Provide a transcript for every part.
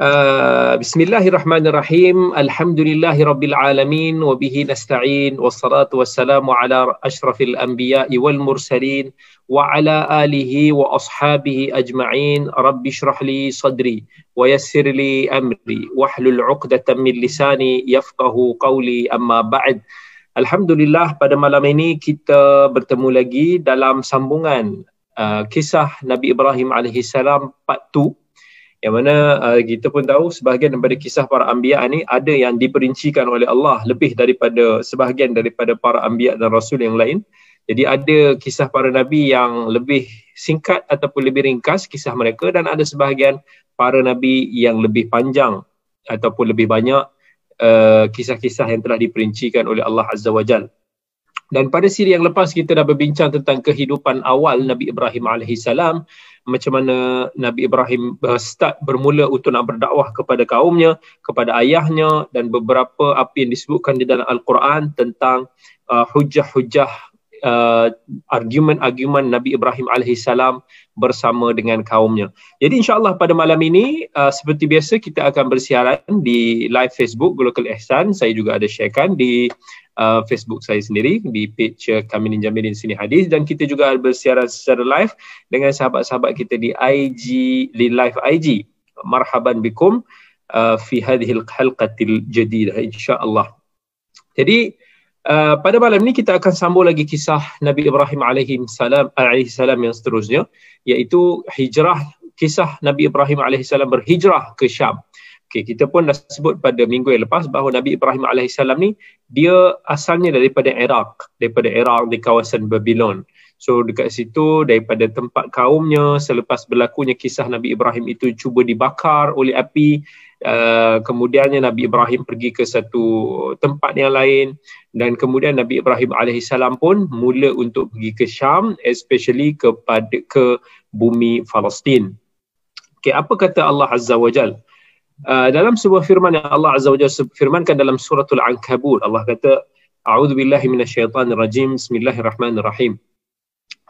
Uh, Bismillahirrahmanirrahim. Alhamdulillahirabbil alamin wa bihi nasta'in wassalatu wassalamu ala asyrafil anbiya'i wal mursalin wa ala alihi wa ashabihi ajma'in. Rabbi shrah li sadri wa yassir li amri wahlul 'uqdatam min lisani yafqahu qawli amma ba'd. Alhamdulillah pada malam ini kita bertemu lagi dalam sambungan uh, kisah Nabi Ibrahim alaihi salam part 2 yang mana uh, kita pun tahu sebahagian daripada kisah para anbiya ni ada yang diperincikan oleh Allah lebih daripada sebahagian daripada para anbiya dan rasul yang lain. Jadi ada kisah para nabi yang lebih singkat ataupun lebih ringkas kisah mereka dan ada sebahagian para nabi yang lebih panjang ataupun lebih banyak uh, kisah-kisah yang telah diperincikan oleh Allah Azza wa Jalla. Dan pada siri yang lepas kita dah berbincang tentang kehidupan awal Nabi Ibrahim alaihissalam macam mana Nabi Ibrahim start bermula untuk nak berdakwah kepada kaumnya, kepada ayahnya dan beberapa apa yang disebutkan di dalam Al-Quran tentang uh, hujah-hujah uh, argumen-argumen Nabi Ibrahim alaihissalam bersama dengan kaumnya. Jadi insya-Allah pada malam ini uh, seperti biasa kita akan bersiaran di live Facebook Global Ihsan. Saya juga ada sharekan di uh, Facebook saya sendiri di page uh, kami Ninja Medin sini hadis dan kita juga bersiaran secara live dengan sahabat-sahabat kita di IG di live IG. Marhaban bikum uh, fi hadhihi al-halqatil jadidah insya-Allah. Jadi Uh, pada malam ini kita akan sambung lagi kisah Nabi Ibrahim alaihi salam alaihi salam yang seterusnya iaitu hijrah kisah Nabi Ibrahim alaihi salam berhijrah ke Syam. Okey, kita pun dah sebut pada minggu yang lepas bahawa Nabi Ibrahim alaihi salam ni dia asalnya daripada Iraq, daripada Iraq di kawasan Babylon. So dekat situ daripada tempat kaumnya selepas berlakunya kisah Nabi Ibrahim itu cuba dibakar oleh api Uh, kemudiannya Nabi Ibrahim pergi ke satu tempat yang lain dan kemudian Nabi Ibrahim alaihissalam pun mula untuk pergi ke Syam especially kepada ke bumi Palestin. Okay, apa kata Allah Azza wa Jal? Uh, dalam sebuah firman yang Allah Azza wa Jal firmankan dalam suratul Ankabut Allah kata A'udzu billahi minasyaitonir rajim Bismillahirrahmanirrahim.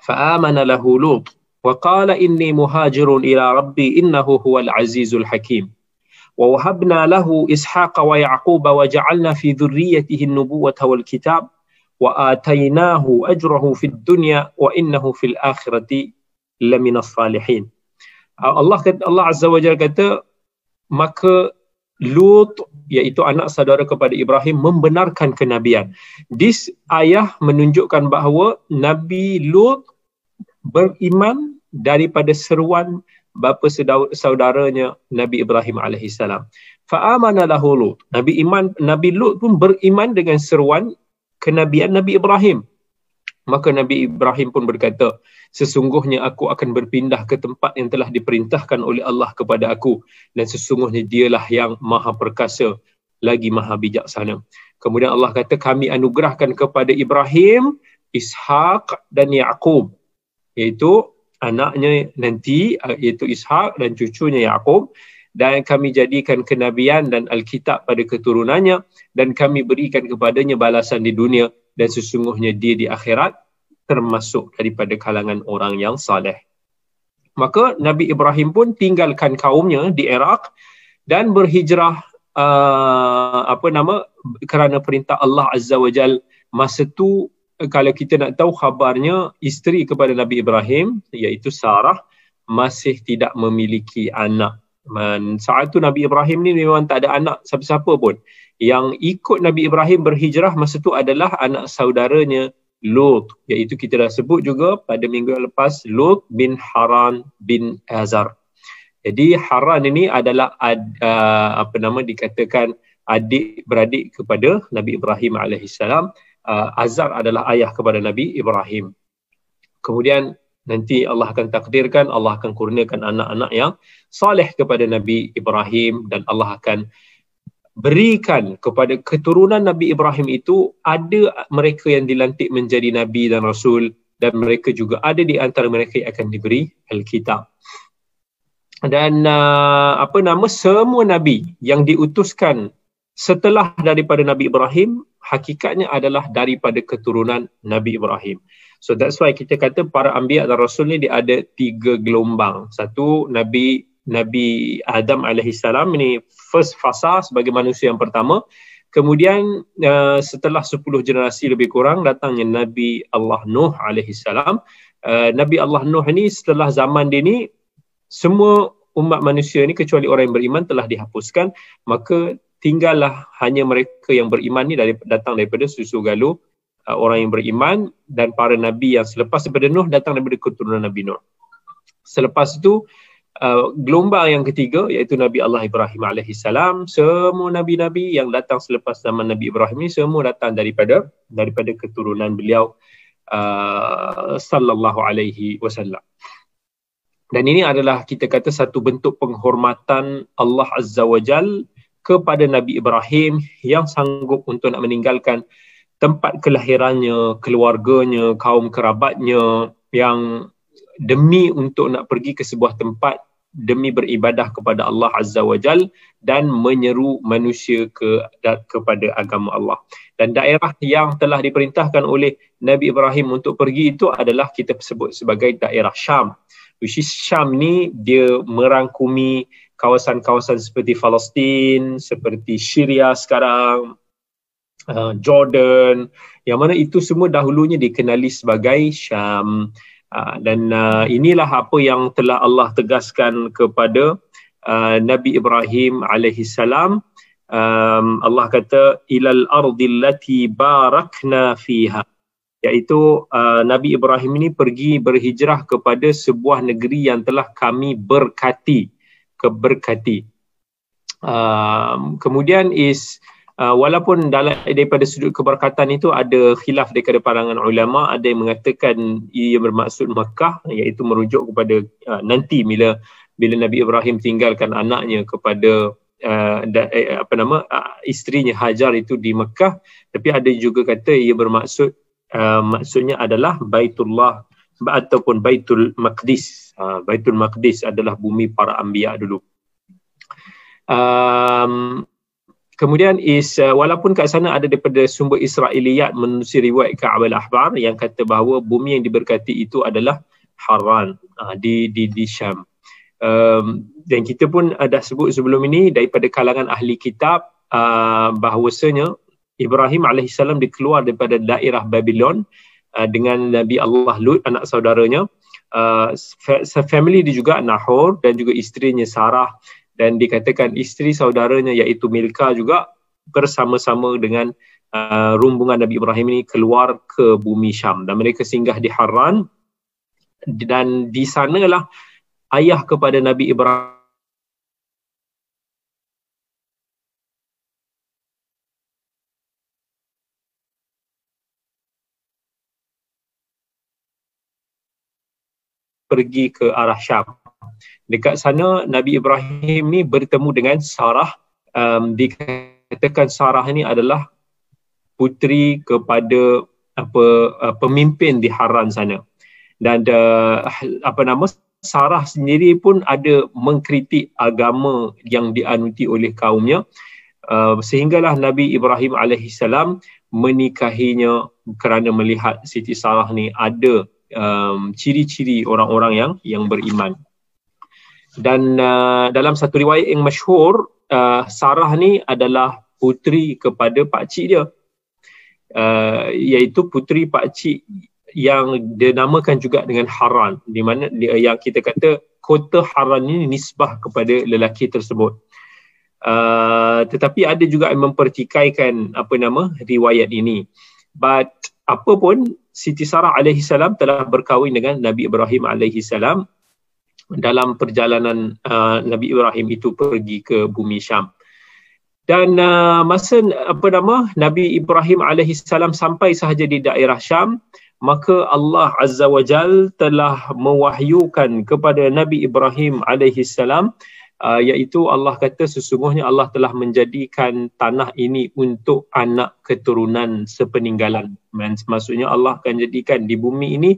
Fa'amana lahu Lut wa qala inni muhajirun ila rabbi innahu huwal azizul hakim. ووهبنا له إسحاق ويعقوب وجعلنا في ذريته النبوة والكتاب وآتيناه أجره في الدنيا وإنه في الآخرة لمن الصالحين Allah kata Allah Azza wa Jalla kata maka Lut iaitu anak saudara kepada Ibrahim membenarkan kenabian. This ayah menunjukkan bahawa Nabi Lut beriman daripada seruan bapa saudaranya Nabi Ibrahim alaihissalam. Fa'amana lahu Lut. Nabi iman Nabi Lut pun beriman dengan seruan kenabian Nabi Ibrahim. Maka Nabi Ibrahim pun berkata, sesungguhnya aku akan berpindah ke tempat yang telah diperintahkan oleh Allah kepada aku dan sesungguhnya dialah yang maha perkasa lagi maha bijaksana. Kemudian Allah kata kami anugerahkan kepada Ibrahim, Ishaq dan Yaqub iaitu anaknya nanti uh, iaitu Ishak dan cucunya Yaqub dan kami jadikan kenabian dan alkitab pada keturunannya dan kami berikan kepadanya balasan di dunia dan sesungguhnya dia di akhirat termasuk daripada kalangan orang yang saleh. Maka Nabi Ibrahim pun tinggalkan kaumnya di Iraq dan berhijrah uh, apa nama kerana perintah Allah Azza wa Jal masa tu kalau kita nak tahu khabarnya isteri kepada Nabi Ibrahim iaitu Sarah masih tidak memiliki anak. Man, saat itu Nabi Ibrahim ni memang tak ada anak siapa-siapa pun. Yang ikut Nabi Ibrahim berhijrah masa itu adalah anak saudaranya Lut iaitu kita dah sebut juga pada minggu lepas Lut bin Haran bin Azar. Jadi Haran ini adalah ad, uh, apa nama dikatakan adik beradik kepada Nabi Ibrahim alaihissalam uh, Azar adalah ayah kepada Nabi Ibrahim. Kemudian nanti Allah akan takdirkan, Allah akan kurniakan anak-anak yang saleh kepada Nabi Ibrahim dan Allah akan berikan kepada keturunan Nabi Ibrahim itu ada mereka yang dilantik menjadi Nabi dan Rasul dan mereka juga ada di antara mereka yang akan diberi Alkitab. Dan uh, apa nama semua Nabi yang diutuskan setelah daripada Nabi Ibrahim hakikatnya adalah daripada keturunan Nabi Ibrahim. So that's why kita kata para anbiya dan rasul ni dia ada tiga gelombang. Satu Nabi Nabi Adam alaihi salam ini first fasa sebagai manusia yang pertama kemudian uh, setelah 10 generasi lebih kurang datangnya Nabi Allah Nuh alaihi salam uh, Nabi Allah Nuh ini setelah zaman dia ni semua umat manusia ni kecuali orang yang beriman telah dihapuskan maka tinggallah hanya mereka yang beriman ni dari, datang daripada susu galuh uh, orang yang beriman dan para nabi yang selepas daripada Nuh datang daripada keturunan Nabi Nuh. Selepas itu uh, gelombang yang ketiga iaitu Nabi Allah Ibrahim alaihi salam semua nabi-nabi yang datang selepas zaman Nabi Ibrahim ni semua datang daripada daripada keturunan beliau uh, sallallahu alaihi wasallam. Dan ini adalah kita kata satu bentuk penghormatan Allah Azza wa Jalla kepada Nabi Ibrahim yang sanggup untuk nak meninggalkan tempat kelahirannya, keluarganya, kaum kerabatnya yang demi untuk nak pergi ke sebuah tempat demi beribadah kepada Allah Azza wa Jal dan menyeru manusia ke kepada agama Allah. Dan daerah yang telah diperintahkan oleh Nabi Ibrahim untuk pergi itu adalah kita sebut sebagai daerah Syam. Which is Syam ni dia merangkumi kawasan-kawasan seperti Palestin, seperti Syria sekarang, uh, Jordan, yang mana itu semua dahulunya dikenali sebagai Syam. Uh, dan uh, inilah apa yang telah Allah tegaskan kepada uh, Nabi Ibrahim alaihi salam. Um, Allah kata ilal ardil lati barakna fiha iaitu uh, Nabi Ibrahim ini pergi berhijrah kepada sebuah negeri yang telah kami berkati keberkati. Um, kemudian is uh, walaupun dalam daripada sudut keberkatan itu ada khilaf daripada pandangan ulama, ada yang mengatakan ia bermaksud Mekah iaitu merujuk kepada uh, nanti bila bila Nabi Ibrahim tinggalkan anaknya kepada uh, da, eh, apa nama uh, isterinya Hajar itu di Mekah, tapi ada juga kata ia bermaksud uh, maksudnya adalah Baitullah ataupun Baitul Maqdis. Uh, Baitul Maqdis adalah bumi para anbiya dulu. Um, kemudian is uh, walaupun kat sana ada daripada sumber Israiliyat menerusi riwayat Ka'ab al-Ahbar yang kata bahawa bumi yang diberkati itu adalah Haran uh, di di di Syam. Um, dan kita pun ada sebut sebelum ini daripada kalangan ahli kitab uh, bahawasanya Ibrahim alaihissalam dikeluar daripada daerah Babylon uh, dengan Nabi Allah Lut anak saudaranya. Uh, family dia juga Nahor dan juga isterinya Sarah. Dan dikatakan isteri saudaranya iaitu Milka juga bersama-sama dengan uh, rombongan Nabi Ibrahim ini keluar ke bumi Syam. Dan mereka singgah di Haran dan di sanalah ayah kepada Nabi Ibrahim pergi ke arah Syam. Dekat sana Nabi Ibrahim ni bertemu dengan Sarah. Um, dikatakan Sarah ni adalah putri kepada apa uh, pemimpin di Haran sana. Dan uh, apa nama Sarah sendiri pun ada mengkritik agama yang dianuti oleh kaumnya. Uh, sehinggalah Nabi Ibrahim alaihissalam menikahinya kerana melihat Siti Sarah ni ada um, ciri-ciri orang-orang yang yang beriman. Dan uh, dalam satu riwayat yang masyhur, uh, Sarah ni adalah putri kepada pak cik dia. Uh, iaitu putri pak cik yang dinamakan juga dengan Haran di mana dia, yang kita kata kota Haran ini nisbah kepada lelaki tersebut. Uh, tetapi ada juga yang mempertikaikan apa nama riwayat ini. But apa pun Siti Sarah alaihi salam telah berkahwin dengan Nabi Ibrahim alaihi salam dalam perjalanan uh, Nabi Ibrahim itu pergi ke bumi Syam. Dan uh, masa apa nama Nabi Ibrahim alaihi salam sampai sahaja di daerah Syam, maka Allah Azza wa Jal telah mewahyukan kepada Nabi Ibrahim alaihi salam uh, iaitu Allah kata sesungguhnya Allah telah menjadikan tanah ini untuk anak keturunan sepeninggalan. Maksudnya Allah akan jadikan di bumi ini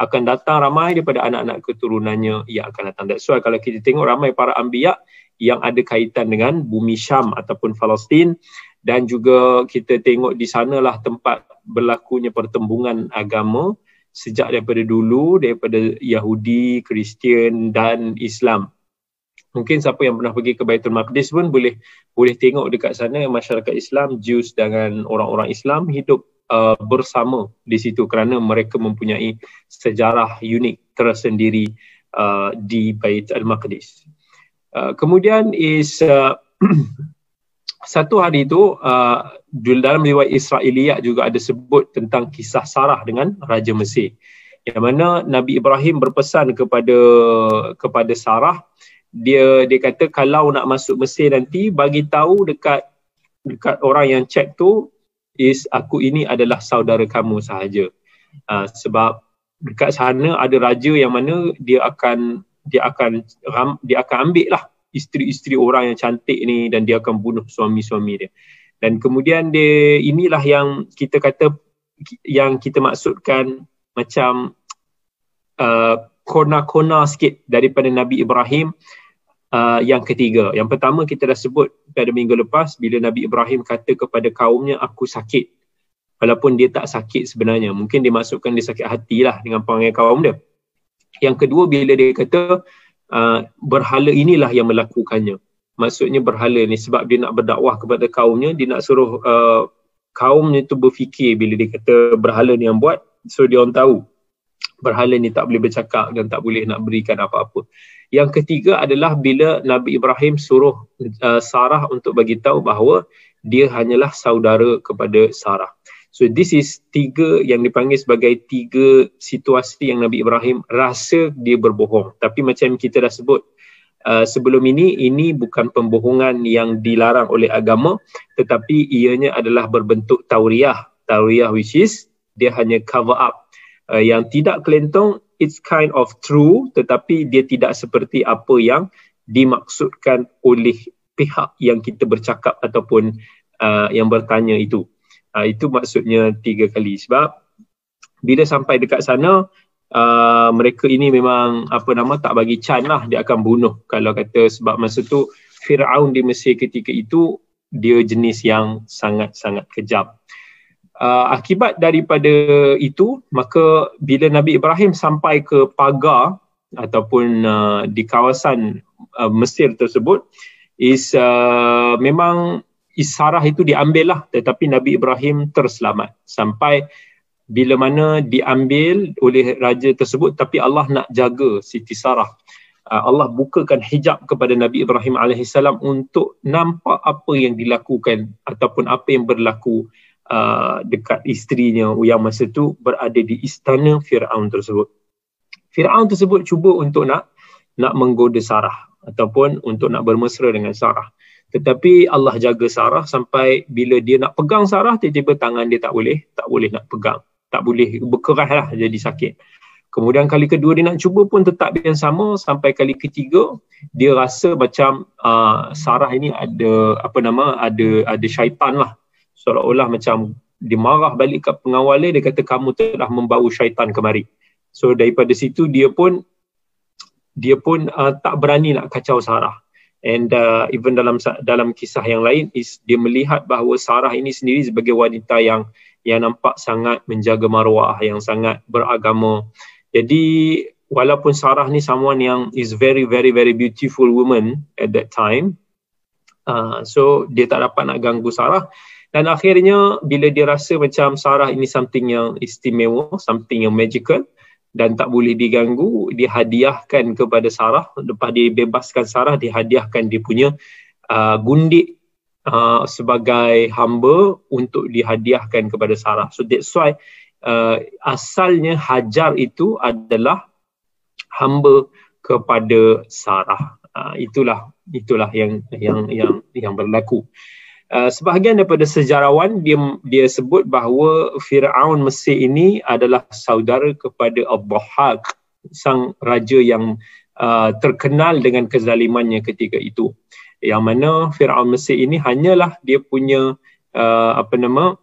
akan datang ramai daripada anak-anak keturunannya yang akan datang. That's why kalau kita tengok ramai para anbiya yang ada kaitan dengan bumi Syam ataupun Palestin dan juga kita tengok di sanalah tempat berlakunya pertembungan agama sejak daripada dulu daripada Yahudi, Kristian dan Islam Mungkin siapa yang pernah pergi ke Baitul Maqdis pun boleh boleh tengok dekat sana masyarakat Islam, Jews dengan orang-orang Islam hidup uh, bersama di situ kerana mereka mempunyai sejarah unik tersendiri uh, di Baitul Maqdis. Uh, kemudian is uh, satu hari itu uh, dalam riwayat Israiliyat juga ada sebut tentang kisah Sarah dengan Raja Mesir yang mana Nabi Ibrahim berpesan kepada kepada Sarah dia dia kata kalau nak masuk Mesir nanti bagi tahu dekat dekat orang yang check tu is aku ini adalah saudara kamu sahaja. Uh, sebab dekat sana ada raja yang mana dia akan dia akan dia akan ambil lah isteri-isteri orang yang cantik ni dan dia akan bunuh suami-suami dia. Dan kemudian dia inilah yang kita kata yang kita maksudkan macam uh, kona-kona sikit daripada Nabi Ibrahim uh, yang ketiga. Yang pertama kita dah sebut pada minggu lepas bila Nabi Ibrahim kata kepada kaumnya aku sakit. Walaupun dia tak sakit sebenarnya. Mungkin dia masukkan dia sakit hati lah dengan panggil kaum dia. Yang kedua bila dia kata uh, berhala inilah yang melakukannya. Maksudnya berhala ni sebab dia nak berdakwah kepada kaumnya, dia nak suruh uh, kaumnya tu berfikir bila dia kata berhala ni yang buat. So dia orang tahu berhala ni tak boleh bercakap dan tak boleh nak berikan apa-apa. Yang ketiga adalah bila Nabi Ibrahim suruh uh, Sarah untuk bagi tahu bahawa dia hanyalah saudara kepada Sarah. So this is tiga yang dipanggil sebagai tiga situasi yang Nabi Ibrahim rasa dia berbohong. Tapi macam kita dah sebut uh, sebelum ini, ini bukan pembohongan yang dilarang oleh agama tetapi ianya adalah berbentuk tauriah. Tauriah which is dia hanya cover up uh, yang tidak kelentong it's kind of true tetapi dia tidak seperti apa yang dimaksudkan oleh pihak yang kita bercakap ataupun uh, yang bertanya itu. Uh, itu maksudnya tiga kali. Sebab bila sampai dekat sana uh, mereka ini memang apa nama tak bagi can lah dia akan bunuh. Kalau kata sebab masa tu Fir'aun di Mesir ketika itu dia jenis yang sangat-sangat kejam uh, akibat daripada itu maka bila Nabi Ibrahim sampai ke pagar ataupun uh, di kawasan uh, Mesir tersebut is uh, memang isarah itu diambil lah. Tetapi Nabi Ibrahim terselamat. Sampai bila mana diambil oleh raja tersebut tapi Allah nak jaga Siti Sarah. Allah bukakan hijab kepada Nabi Ibrahim alaihissalam untuk nampak apa yang dilakukan ataupun apa yang berlaku uh, dekat isterinya yang masa tu berada di istana Firaun tersebut. Firaun tersebut cuba untuk nak nak menggoda Sarah ataupun untuk nak bermesra dengan Sarah. Tetapi Allah jaga Sarah sampai bila dia nak pegang Sarah tiba-tiba tangan dia tak boleh, tak boleh nak pegang. Tak boleh berkeras lah jadi sakit. Kemudian kali kedua dia nak cuba pun tetap yang sama sampai kali ketiga dia rasa macam uh, Sarah ini ada apa nama ada ada syaitan lah seolah-olah macam dia marah balik ke pengawal dia, dia kata kamu telah membawa syaitan kemari. So daripada situ dia pun dia pun uh, tak berani nak kacau Sarah. And uh, even dalam dalam kisah yang lain is dia melihat bahawa Sarah ini sendiri sebagai wanita yang yang nampak sangat menjaga maruah, yang sangat beragama. Jadi walaupun Sarah ni someone yang is very very very beautiful woman at that time, uh, so dia tak dapat nak ganggu Sarah dan akhirnya bila dia rasa macam Sarah ini something yang istimewa, something yang magical dan tak boleh diganggu, dia hadiahkan kepada Sarah. Lepas dia bebaskan Sarah, dia hadiahkan dia punya uh, gundik uh, sebagai hamba untuk dihadiahkan kepada Sarah. So that's why uh, asalnya Hajar itu adalah hamba kepada Sarah. Uh, itulah itulah yang yang yang yang berlaku. Uh, sebahagian daripada sejarawan dia dia sebut bahawa Firaun Mesir ini adalah saudara kepada Al-Bahaq sang raja yang uh, terkenal dengan kezalimannya ketika itu. Yang mana Firaun Mesir ini hanyalah dia punya uh, apa nama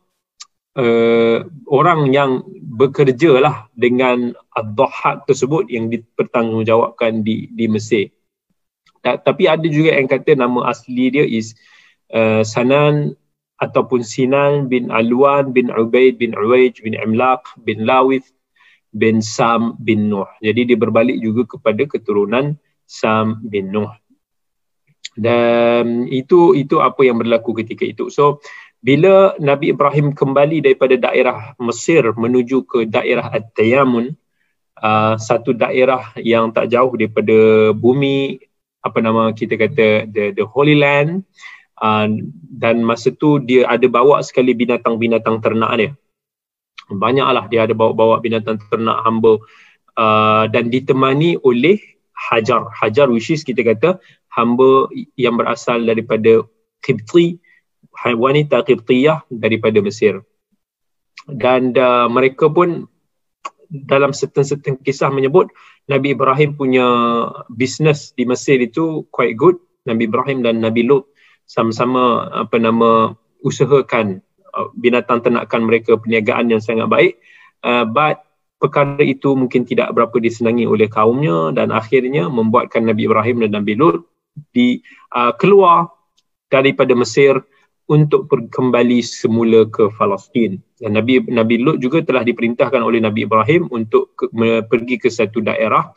uh, orang yang bekerja lah dengan Al-Bahaq tersebut yang dipertanggungjawabkan di di Mesir. Tapi ada juga yang kata nama asli dia is uh, Sanan ataupun Sinan bin Alwan bin Ubaid bin Uwaij bin Imlaq bin Lawith bin Sam bin Nuh. Jadi dia berbalik juga kepada keturunan Sam bin Nuh. dan itu itu apa yang berlaku ketika itu so bila Nabi Ibrahim kembali daripada daerah Mesir menuju ke daerah At-Tayamun uh, satu daerah yang tak jauh daripada bumi apa nama kita kata the the Holy Land uh, dan masa tu dia ada bawa sekali binatang-binatang ternak dia. Banyaklah dia ada bawa-bawa binatang ternak hamba. Uh, dan ditemani oleh Hajar. Hajar which is kita kata hamba yang berasal daripada Qibti wanita Qibtiyah daripada Mesir. Dan uh, mereka pun dalam certain-certain kisah menyebut Nabi Ibrahim punya business di Mesir itu quite good. Nabi Ibrahim dan Nabi Lut sama-sama apa nama usahakan uh, binatang ternakan mereka perniagaan yang sangat baik uh, but perkara itu mungkin tidak berapa disenangi oleh kaumnya dan akhirnya membuatkan Nabi Ibrahim dan Nabi Lut di uh, keluar daripada Mesir untuk kembali semula ke Palestin. Dan Nabi Nabi Lut juga telah diperintahkan oleh Nabi Ibrahim untuk ke, me, pergi ke satu daerah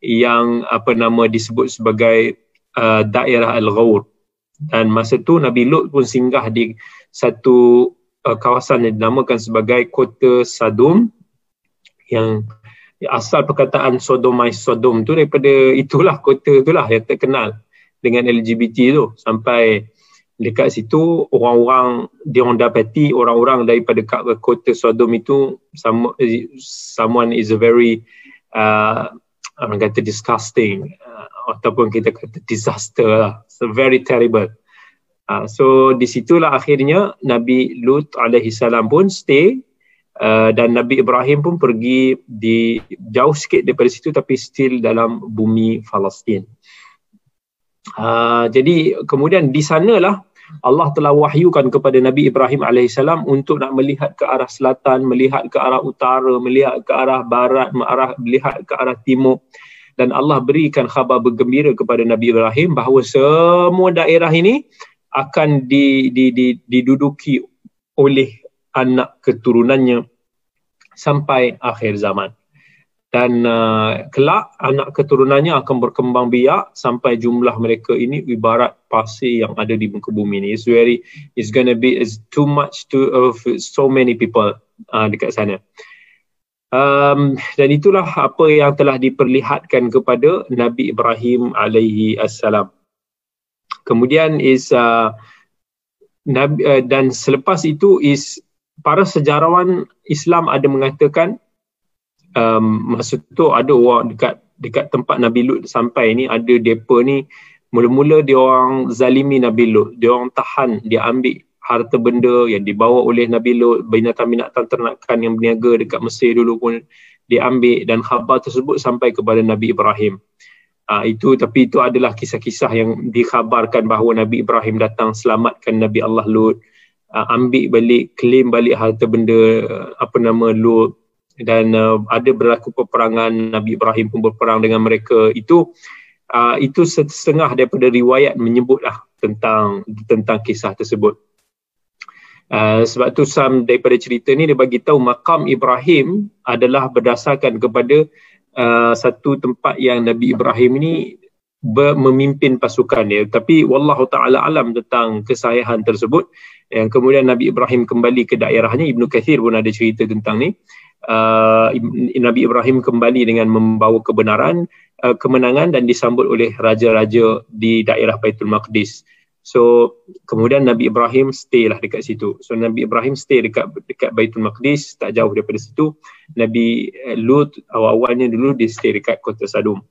yang apa nama disebut sebagai uh, daerah Al-Ghawr. Dan masa tu Nabi Lut pun singgah di satu uh, kawasan yang dinamakan sebagai kota Sadum yang asal perkataan sodomai sodom tu daripada itulah kota itulah yang terkenal dengan LGBT tu. Sampai dekat situ orang-orang dia orang dapati orang-orang daripada kota Sodom itu some, someone is a very uh, orang kata disgusting ataupun kita kata disaster lah so very terrible uh, so di situlah akhirnya Nabi Lut alaihi salam pun stay uh, dan Nabi Ibrahim pun pergi di jauh sikit daripada situ tapi still dalam bumi Palestin. Uh, jadi kemudian di sanalah Allah telah wahyukan kepada Nabi Ibrahim AS untuk nak melihat ke arah selatan, melihat ke arah utara, melihat ke arah barat, melihat ke arah timur. Dan Allah berikan khabar bergembira kepada Nabi Ibrahim bahawa semua daerah ini akan di, di, di, diduduki oleh anak keturunannya sampai akhir zaman dan uh, kelak anak keturunannya akan berkembang biak sampai jumlah mereka ini ibarat pasir yang ada di muka bumi ini. It's very, it's gonna be it's too much to of so many people uh, dekat sana. Um, dan itulah apa yang telah diperlihatkan kepada Nabi Ibrahim alaihi assalam. Kemudian is uh, Nabi, uh, dan selepas itu is para sejarawan Islam ada mengatakan um, masa tu ada orang dekat dekat tempat Nabi Lut sampai ni ada depa ni mula-mula dia orang zalimi Nabi Lut dia orang tahan dia ambil harta benda yang dibawa oleh Nabi Lut binatang-binatang ternakan yang berniaga dekat Mesir dulu pun diambil dan khabar tersebut sampai kepada Nabi Ibrahim. Uh, itu tapi itu adalah kisah-kisah yang dikhabarkan bahawa Nabi Ibrahim datang selamatkan Nabi Allah Lut. Uh, ambil balik claim balik harta benda uh, apa nama Lut. Dan uh, ada berlaku peperangan Nabi Ibrahim pun berperang dengan mereka. Itu uh, itu setengah daripada riwayat menyebutlah tentang tentang kisah tersebut uh, sebab tu sam daripada cerita ni dia bagi tahu makam Ibrahim adalah berdasarkan kepada uh, satu tempat yang Nabi Ibrahim ini memimpin pasukan dia. Tapi wallahu taala alam tentang kesahihan tersebut. Yang kemudian Nabi Ibrahim kembali ke daerahnya. Ibnu Kathir pun ada cerita tentang ni. Uh, Nabi Ibrahim kembali dengan membawa kebenaran, uh, kemenangan dan disambut oleh raja-raja di daerah Baitul Maqdis. So kemudian Nabi Ibrahim stay lah dekat situ. So Nabi Ibrahim stay dekat dekat Baitul Maqdis, tak jauh daripada situ. Nabi uh, Lut awal-awalnya dulu dia stay dekat kota Sadum.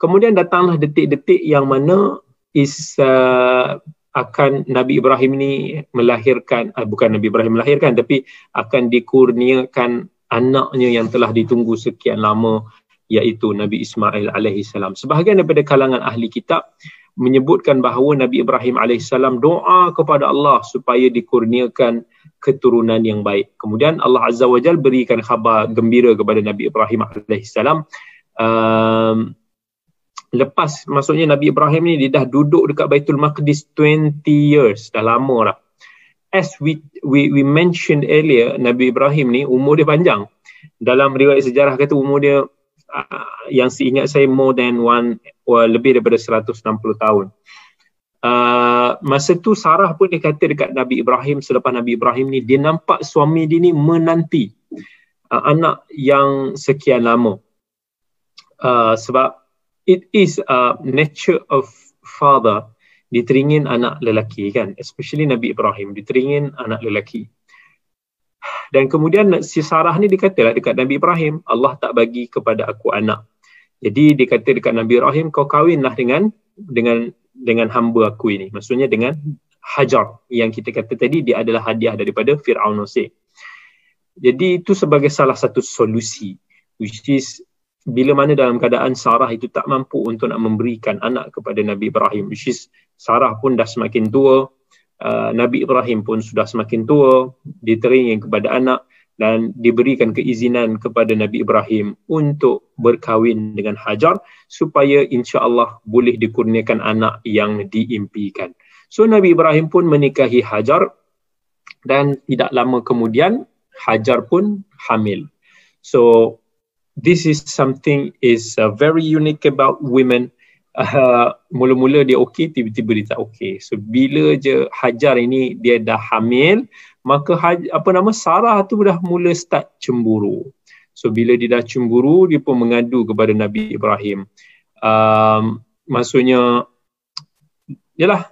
Kemudian datanglah detik-detik yang mana is uh, akan Nabi Ibrahim ini melahirkan uh, bukan Nabi Ibrahim melahirkan tapi akan dikurniakan anaknya yang telah ditunggu sekian lama iaitu Nabi Ismail alaihi salam. Sebahagian daripada kalangan ahli kitab menyebutkan bahawa Nabi Ibrahim salam doa kepada Allah supaya dikurniakan keturunan yang baik. Kemudian Allah Azza wa Jal berikan khabar gembira kepada Nabi Ibrahim salam. Um, lepas maksudnya Nabi Ibrahim ni dia dah duduk dekat Baitul Maqdis 20 years. Dah lama dah. As we we we mentioned earlier Nabi Ibrahim ni umur dia panjang. Dalam riwayat sejarah kata umur dia uh, yang seingat saya more than one or lebih daripada 160 tahun. Uh, masa tu Sarah pun dia kata dekat Nabi Ibrahim selepas Nabi Ibrahim ni dia nampak suami dia ni menanti uh, anak yang sekian lama. Uh, sebab it is a nature of father diteringin anak lelaki kan especially Nabi Ibrahim diteringin anak lelaki dan kemudian si Sarah ni dikatalah dekat Nabi Ibrahim Allah tak bagi kepada aku anak. Jadi dia kata dekat Nabi Ibrahim kau kahwinlah dengan dengan dengan hamba aku ini. Maksudnya dengan Hajar yang kita kata tadi dia adalah hadiah daripada Fir'aun Nusir jadi itu sebagai salah satu solusi which is bila mana dalam keadaan Sarah itu tak mampu untuk nak memberikan anak kepada Nabi Ibrahim which is Sarah pun dah semakin tua uh, Nabi Ibrahim pun sudah semakin tua diteringin kepada anak dan diberikan keizinan kepada Nabi Ibrahim untuk berkahwin dengan Hajar supaya insya-Allah boleh dikurniakan anak yang diimpikan. So Nabi Ibrahim pun menikahi Hajar dan tidak lama kemudian Hajar pun hamil. So this is something is uh, very unique about women. Uh, mula-mula dia okey, tiba-tiba dia tak okey. So bila je Hajar ini dia dah hamil, maka apa nama Sarah tu dah mula start cemburu. So bila dia dah cemburu, dia pun mengadu kepada Nabi Ibrahim. Um, maksudnya, yalah,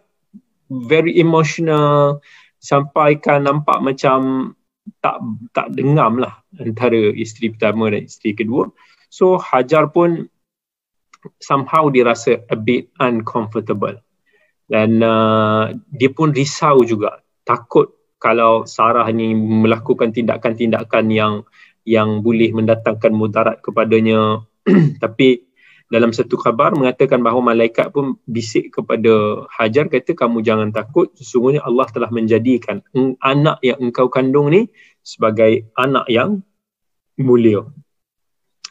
very emotional, sampaikan nampak macam tak tak dengam lah antara isteri pertama dan isteri kedua. So Hajar pun somehow dia rasa a bit uncomfortable. Dan uh, dia pun risau juga. Takut kalau Sarah ni melakukan tindakan-tindakan yang yang boleh mendatangkan mudarat kepadanya. Tapi dalam satu khabar mengatakan bahawa malaikat pun bisik kepada Hajar kata kamu jangan takut sesungguhnya Allah telah menjadikan anak yang engkau kandung ni sebagai anak yang mulia.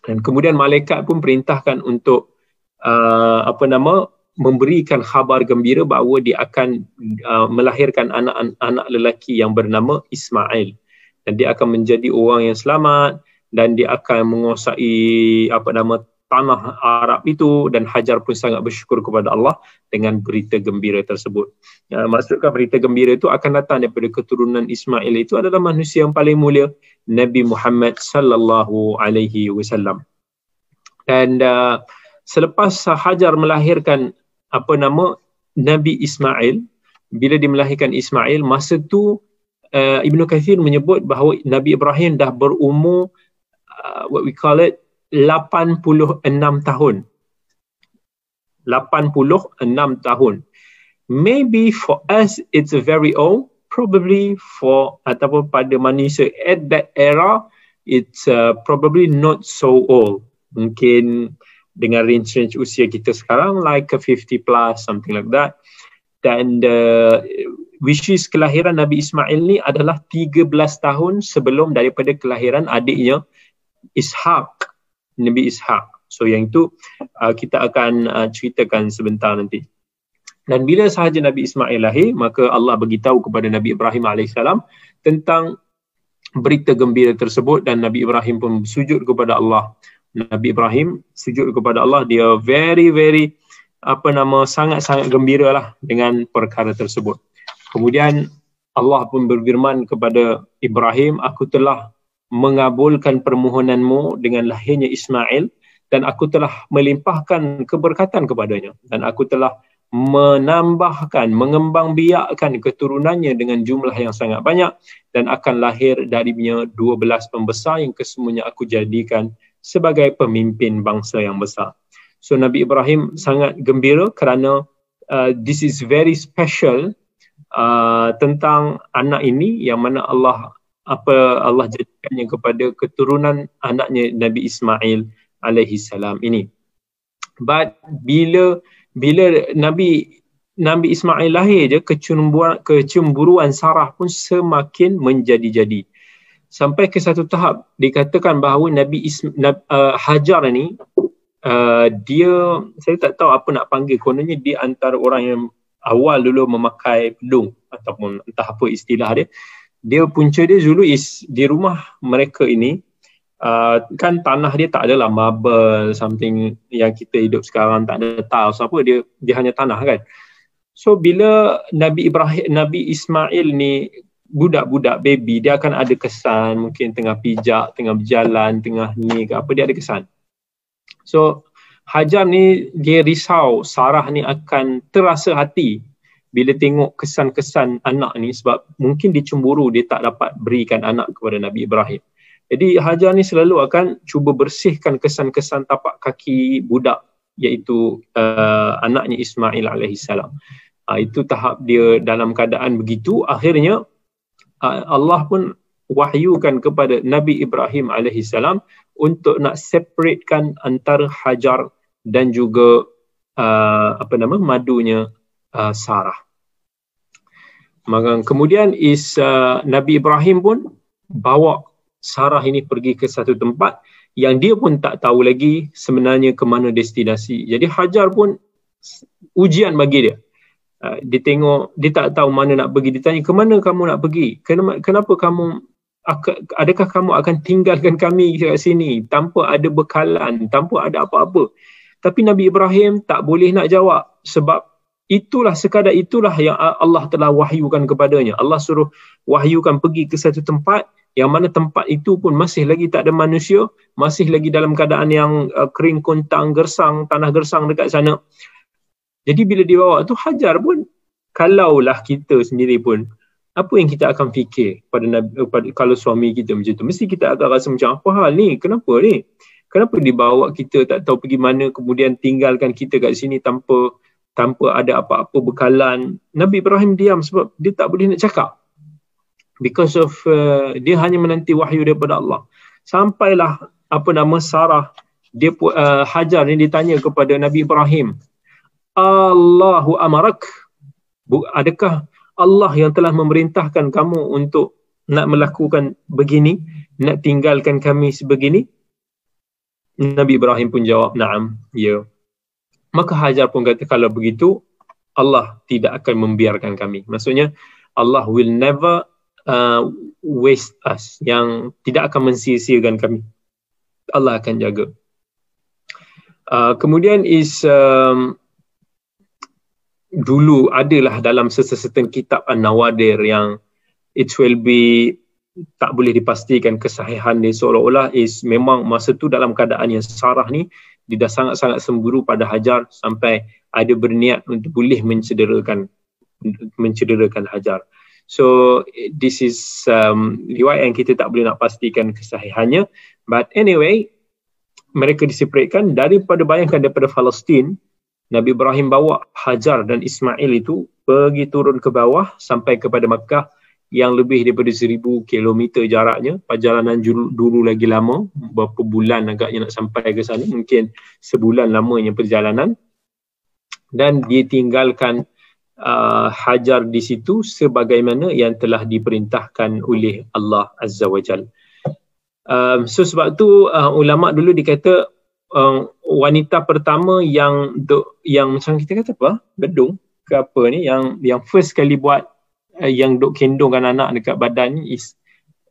Dan kemudian malaikat pun perintahkan untuk uh, apa nama memberikan khabar gembira bahawa dia akan uh, melahirkan anak anak lelaki yang bernama Ismail dan dia akan menjadi orang yang selamat dan dia akan menguasai apa nama tanah Arab itu dan Hajar pun sangat bersyukur kepada Allah dengan berita gembira tersebut. Ya, maksudkan berita gembira itu akan datang daripada keturunan Ismail itu adalah manusia yang paling mulia Nabi Muhammad sallallahu alaihi wasallam. Dan uh, selepas Hajar melahirkan apa nama Nabi Ismail, bila dia melahirkan Ismail, masa tu uh, Ibnu Kathir menyebut bahawa Nabi Ibrahim dah berumur uh, what we call it 86 tahun. 86 tahun. Maybe for us it's very old, probably for ataupun pada manusia at that era it's uh, probably not so old. Mungkin dengan range-range usia kita sekarang like a 50 plus something like that. Dan uh, which is kelahiran Nabi Ismail ni adalah 13 tahun sebelum daripada kelahiran adiknya Ishaq Nabi Ishaq. So yang itu uh, kita akan uh, ceritakan sebentar nanti. Dan bila sahaja Nabi Ismail lahir, maka Allah beritahu kepada Nabi Ibrahim AS tentang berita gembira tersebut dan Nabi Ibrahim pun sujud kepada Allah. Nabi Ibrahim sujud kepada Allah, dia very very apa nama sangat-sangat gembira lah dengan perkara tersebut. Kemudian Allah pun berfirman kepada Ibrahim, aku telah mengabulkan permohonanmu dengan lahirnya Ismail dan aku telah melimpahkan keberkatan kepadanya dan aku telah menambahkan, mengembang biakkan keturunannya dengan jumlah yang sangat banyak dan akan lahir darinya 12 pembesar yang kesemuanya aku jadikan sebagai pemimpin bangsa yang besar. So Nabi Ibrahim sangat gembira kerana uh, this is very special uh, tentang anak ini yang mana Allah apa Allah jadikannya kepada keturunan anaknya Nabi Ismail alaihi salam ini. But bila bila Nabi Nabi Ismail lahir je kecemburuan kecemburuan Sarah pun semakin menjadi-jadi. Sampai ke satu tahap dikatakan bahawa Nabi Isma, uh, Hajar ni uh, dia saya tak tahu apa nak panggil. Kononnya dia antara orang yang awal dulu memakai pedung ataupun entah apa istilah dia. Dia punca dia dulu is di rumah mereka ini uh, kan tanah dia tak adalah marble something yang kita hidup sekarang tak ada tiles apa dia dia hanya tanah kan. So bila Nabi Ibrahim Nabi Ismail ni budak-budak baby dia akan ada kesan mungkin tengah pijak tengah berjalan tengah ni ke apa dia ada kesan. So Hajar ni dia risau Sarah ni akan terasa hati bila tengok kesan-kesan anak ni sebab mungkin dia cemburu dia tak dapat berikan anak kepada Nabi Ibrahim. Jadi Hajar ni selalu akan cuba bersihkan kesan-kesan tapak kaki budak iaitu uh, anaknya Ismail alaihissalam. Uh, itu tahap dia dalam keadaan begitu. Akhirnya Allah pun wahyukan kepada Nabi Ibrahim alaihissalam untuk nak separatekan antara Hajar dan juga uh, apa nama madunya uh, Sarah. Maka kemudian is uh, Nabi Ibrahim pun bawa Sarah ini pergi ke satu tempat yang dia pun tak tahu lagi sebenarnya ke mana destinasi. Jadi Hajar pun ujian bagi dia. Uh, dia tengok, dia tak tahu mana nak pergi. Dia tanya, ke mana kamu nak pergi? Kenapa, kenapa kamu, adakah kamu akan tinggalkan kami kat sini tanpa ada bekalan, tanpa ada apa-apa? Tapi Nabi Ibrahim tak boleh nak jawab sebab itulah sekadar itulah yang Allah telah wahyukan kepadanya. Allah suruh wahyukan pergi ke satu tempat yang mana tempat itu pun masih lagi tak ada manusia, masih lagi dalam keadaan yang uh, kering kuntang, gersang, tanah gersang dekat sana. Jadi bila dibawa tu hajar pun, kalaulah kita sendiri pun, apa yang kita akan fikir pada, pada kalau suami kita macam tu? Mesti kita akan rasa macam apa hal ni? Kenapa ni? Kenapa dibawa kita tak tahu pergi mana kemudian tinggalkan kita kat sini tanpa tanpa ada apa-apa bekalan. Nabi Ibrahim diam sebab dia tak boleh nak cakap because of uh, dia hanya menanti wahyu daripada Allah sampailah apa nama Sarah dia uh, Hajar ni ditanya kepada Nabi Ibrahim Allahu amarak. Adakah Allah yang telah memerintahkan kamu untuk nak melakukan begini nak tinggalkan kami sebegini? Nabi Ibrahim pun jawab na'am ya. Maka Hajar pun kata kalau begitu Allah tidak akan membiarkan kami. Maksudnya Allah will never uh, waste us yang tidak akan mensia-siakan kami. Allah akan jaga. Uh, kemudian is um, dulu adalah dalam seseseteng kitab An-Nawadir yang it will be tak boleh dipastikan kesahihan dia seolah-olah is memang masa tu dalam keadaan yang sarah ni dia dah sangat-sangat semburu pada Hajar sampai ada berniat untuk boleh mencederakan mencederakan Hajar. So this is um, riwayat yang kita tak boleh nak pastikan kesahihannya. But anyway, mereka diseparatekan daripada bayangkan daripada Palestin, Nabi Ibrahim bawa Hajar dan Ismail itu pergi turun ke bawah sampai kepada Makkah yang lebih daripada seribu kilometer jaraknya. Perjalanan dulu lagi lama, berapa bulan agaknya nak sampai ke sana. Mungkin sebulan lamanya perjalanan. Dan dia tinggalkan uh, hajar di situ sebagaimana yang telah diperintahkan oleh Allah Azza wa Jal. Um, so sebab tu uh, ulama dulu dikata uh, wanita pertama yang do, yang macam kita kata apa? Bedung ke apa ni yang yang first kali buat uh, yang duk kendongkan anak dekat badan ni is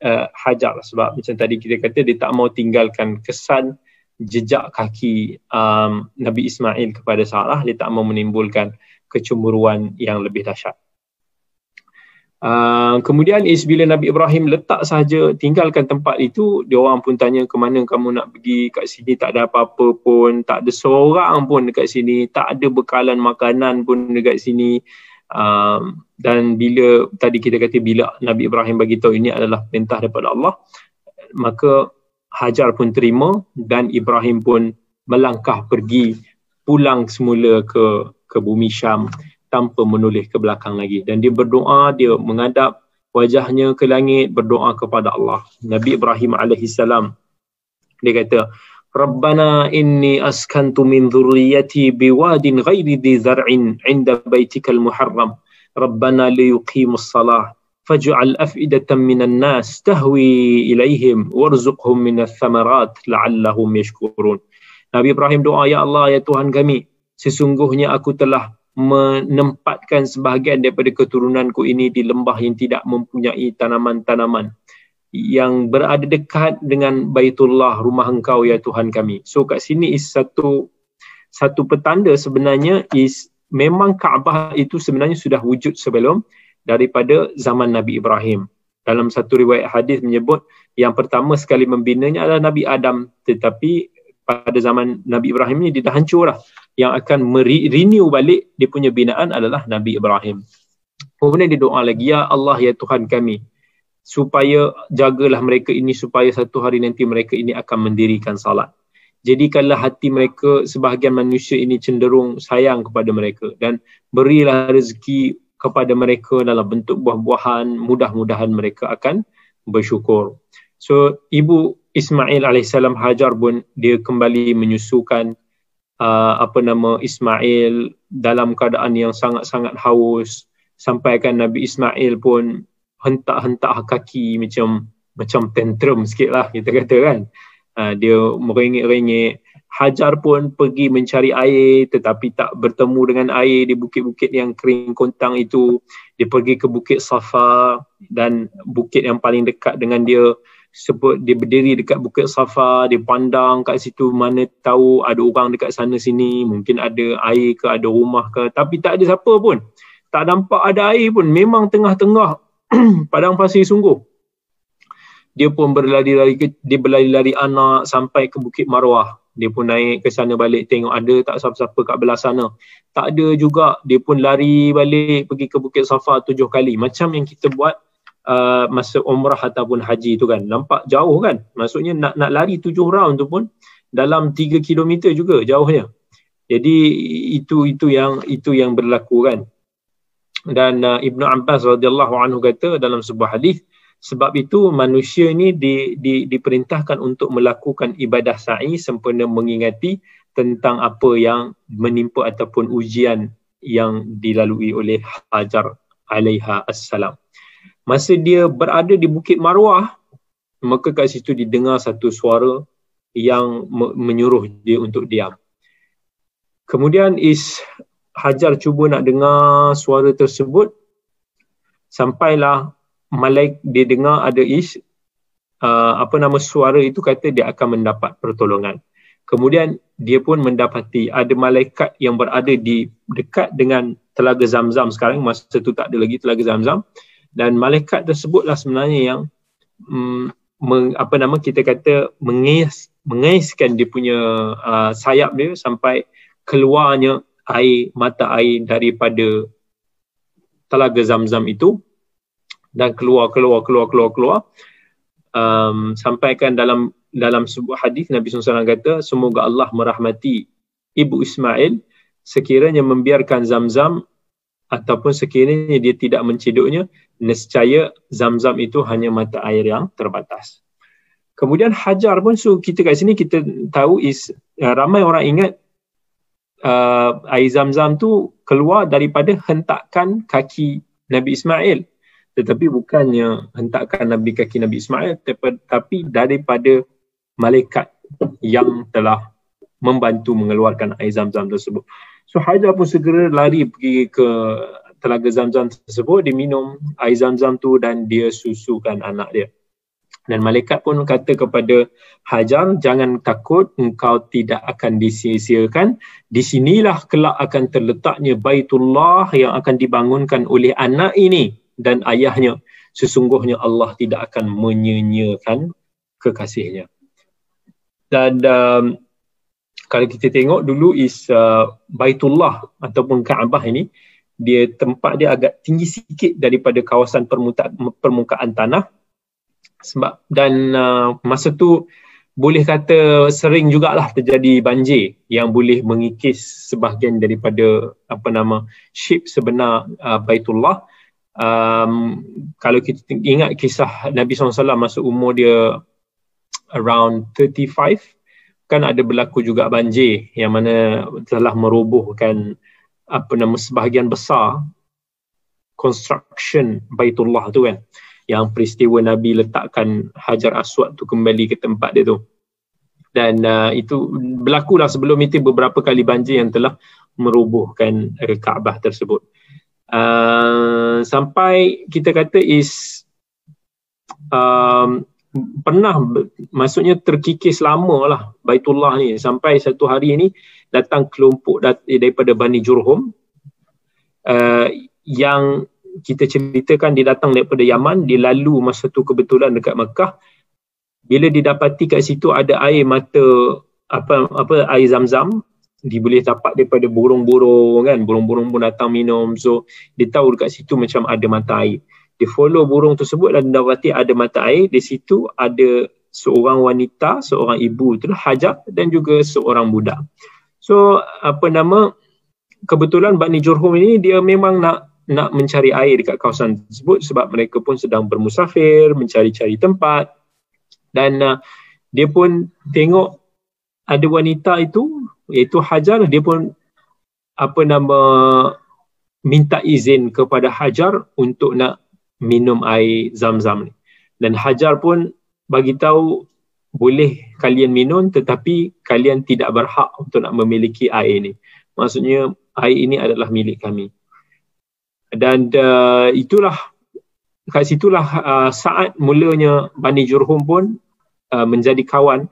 uh, hajar sebab macam tadi kita kata dia tak mau tinggalkan kesan jejak kaki um, Nabi Ismail kepada Sarah dia tak mau menimbulkan kecemburuan yang lebih dahsyat. Uh, kemudian is bila Nabi Ibrahim letak saja tinggalkan tempat itu, dia orang pun tanya ke mana kamu nak pergi kat sini tak ada apa-apa pun, tak ada seorang pun dekat sini, tak ada bekalan makanan pun dekat sini. Uh, dan bila tadi kita kata bila Nabi Ibrahim bagi tahu ini adalah perintah daripada Allah, maka Hajar pun terima dan Ibrahim pun melangkah pergi pulang semula ke ke bumi Syam tanpa menoleh ke belakang lagi. Dan dia berdoa dia menghadap wajahnya ke langit berdoa kepada Allah. Nabi Ibrahim alaihi salam dia kata Rabbana inni askantu min dhurriyyati biwadin ghairi dhi zar'in 'inda baitikal muharram. Rabbana liyuqimus salah faj'al af'idatan minan nas tahwi ilaihim warzuqhum minats thamarat la'allahum yashkurun. Nabi Ibrahim doa ya Allah ya Tuhan kami sesungguhnya aku telah menempatkan sebahagian daripada keturunanku ini di lembah yang tidak mempunyai tanaman-tanaman yang berada dekat dengan Baitullah rumah engkau ya Tuhan kami. So kat sini is satu satu petanda sebenarnya is memang Kaabah itu sebenarnya sudah wujud sebelum daripada zaman Nabi Ibrahim. Dalam satu riwayat hadis menyebut yang pertama sekali membinanya adalah Nabi Adam tetapi pada zaman Nabi Ibrahim ini dia dah hancur lah. Yang akan renew balik dia punya binaan adalah Nabi Ibrahim. Kemudian dia doa lagi, Ya Allah, Ya Tuhan kami, supaya jagalah mereka ini supaya satu hari nanti mereka ini akan mendirikan salat. Jadikanlah hati mereka sebahagian manusia ini cenderung sayang kepada mereka dan berilah rezeki kepada mereka dalam bentuk buah-buahan mudah-mudahan mereka akan bersyukur. So ibu Ismail alaihissalam Hajar pun dia kembali menyusukan uh, apa nama Ismail dalam keadaan yang sangat-sangat haus sampaikan Nabi Ismail pun hentak-hentak kaki macam macam tantrum sikit lah kita kata kan. Uh, dia merengek-rengek Hajar pun pergi mencari air tetapi tak bertemu dengan air di bukit-bukit yang kering kontang itu. Dia pergi ke bukit Safa dan bukit yang paling dekat dengan dia sebut dia berdiri dekat bukit Safa dia pandang kat situ mana tahu ada orang dekat sana sini mungkin ada air ke ada rumah ke tapi tak ada siapa pun. Tak nampak ada air pun memang tengah-tengah padang pasir sungguh. Dia pun berlari-lari dia berlari-lari anak sampai ke Bukit Marwah dia pun naik ke sana balik tengok ada tak siapa-siapa kat belah sana. Tak ada juga dia pun lari balik pergi ke Bukit Safa tujuh kali. Macam yang kita buat uh, masa umrah ataupun haji tu kan nampak jauh kan? Maksudnya nak nak lari tujuh round tu pun dalam tiga kilometer juga jauhnya. Jadi itu itu yang itu yang berlaku kan? Dan uh, Ibnu Abbas radhiyallahu anhu kata dalam sebuah hadis sebab itu manusia ini di, di, diperintahkan untuk melakukan ibadah sa'i sempena mengingati tentang apa yang menimpa ataupun ujian yang dilalui oleh Hajar alaiha assalam. Masa dia berada di Bukit Marwah, maka kat situ didengar satu suara yang menyuruh dia untuk diam. Kemudian is Hajar cuba nak dengar suara tersebut sampailah malaik dia dengar ada is uh, apa nama suara itu kata dia akan mendapat pertolongan. Kemudian dia pun mendapati ada malaikat yang berada di dekat dengan telaga Zamzam sekarang masa tu tak ada lagi telaga Zamzam dan malaikat tersebutlah sebenarnya yang um, meng, apa nama kita kata mengais mengaiskan dia punya uh, sayap dia sampai keluarnya air mata air daripada telaga zam-zam itu. Dan keluar keluar keluar keluar keluar. Um, sampaikan dalam dalam sebuah hadis Nabi SAW kata semoga Allah merahmati ibu Ismail sekiranya membiarkan zam-zam ataupun sekiranya dia tidak menciduknya nescaya zam-zam itu hanya mata air yang terbatas kemudian hajar pun so kita kat sini kita tahu is uh, ramai orang ingat uh, air zam-zam tu keluar daripada hentakan kaki Nabi Ismail. Tetapi bukannya hentakan Nabi kaki Nabi Ismail tetapi daripada malaikat yang telah membantu mengeluarkan air zam-zam tersebut. So Hajar pun segera lari pergi ke telaga zam-zam tersebut, dia minum air zam-zam tu dan dia susukan anak dia. Dan malaikat pun kata kepada Hajar, jangan takut engkau tidak akan disia-siakan. Di sinilah kelak akan terletaknya Baitullah yang akan dibangunkan oleh anak ini dan ayahnya. Sesungguhnya Allah tidak akan menyenyakan kekasihnya. Dan um, kalau kita tengok dulu is uh, Baitullah ataupun Kaabah ini, dia tempat dia agak tinggi sikit daripada kawasan permukaan tanah. Sebab dan uh, masa tu boleh kata sering jugalah terjadi banjir yang boleh mengikis sebahagian daripada apa nama shape sebenar uh, Baitullah. Um, kalau kita ingat kisah Nabi SAW masa umur dia around 35 kan ada berlaku juga banjir yang mana telah merobohkan apa nama sebahagian besar construction Baitullah tu kan yang peristiwa Nabi letakkan Hajar Aswad tu kembali ke tempat dia tu. Dan uh, itu berlakulah sebelum itu beberapa kali banjir yang telah merubuhkan uh, Kaabah tersebut. Uh, sampai kita kata is um, pernah maksudnya terkikis lama lah Baitullah ni. Sampai satu hari ni datang kelompok dat- daripada Bani Jurhum uh, yang kita ceritakan dia datang daripada Yaman dia lalu masa tu kebetulan dekat Mekah. Bila didapati kat situ ada air mata apa apa air zam-zam dia boleh dapat daripada burung-burung kan. Burung-burung pun datang minum. So dia tahu dekat situ macam ada mata air dia follow burung tersebut dan dapati ada mata air. Di situ ada seorang wanita seorang ibu itu Hajar dan juga seorang budak. So apa nama kebetulan Bani Jurhum ini dia memang nak nak mencari air dekat kawasan tersebut sebab mereka pun sedang bermusafir mencari-cari tempat. Dan uh, dia pun tengok ada wanita itu iaitu Hajar dia pun apa nama minta izin kepada Hajar untuk nak minum air zam-zam ni. Dan Hajar pun bagi tahu boleh kalian minum tetapi kalian tidak berhak untuk nak memiliki air ini maksudnya air ini adalah milik kami. Dan uh, itulah kat situlah uh, saat mulanya Bani Jurhum pun uh, menjadi kawan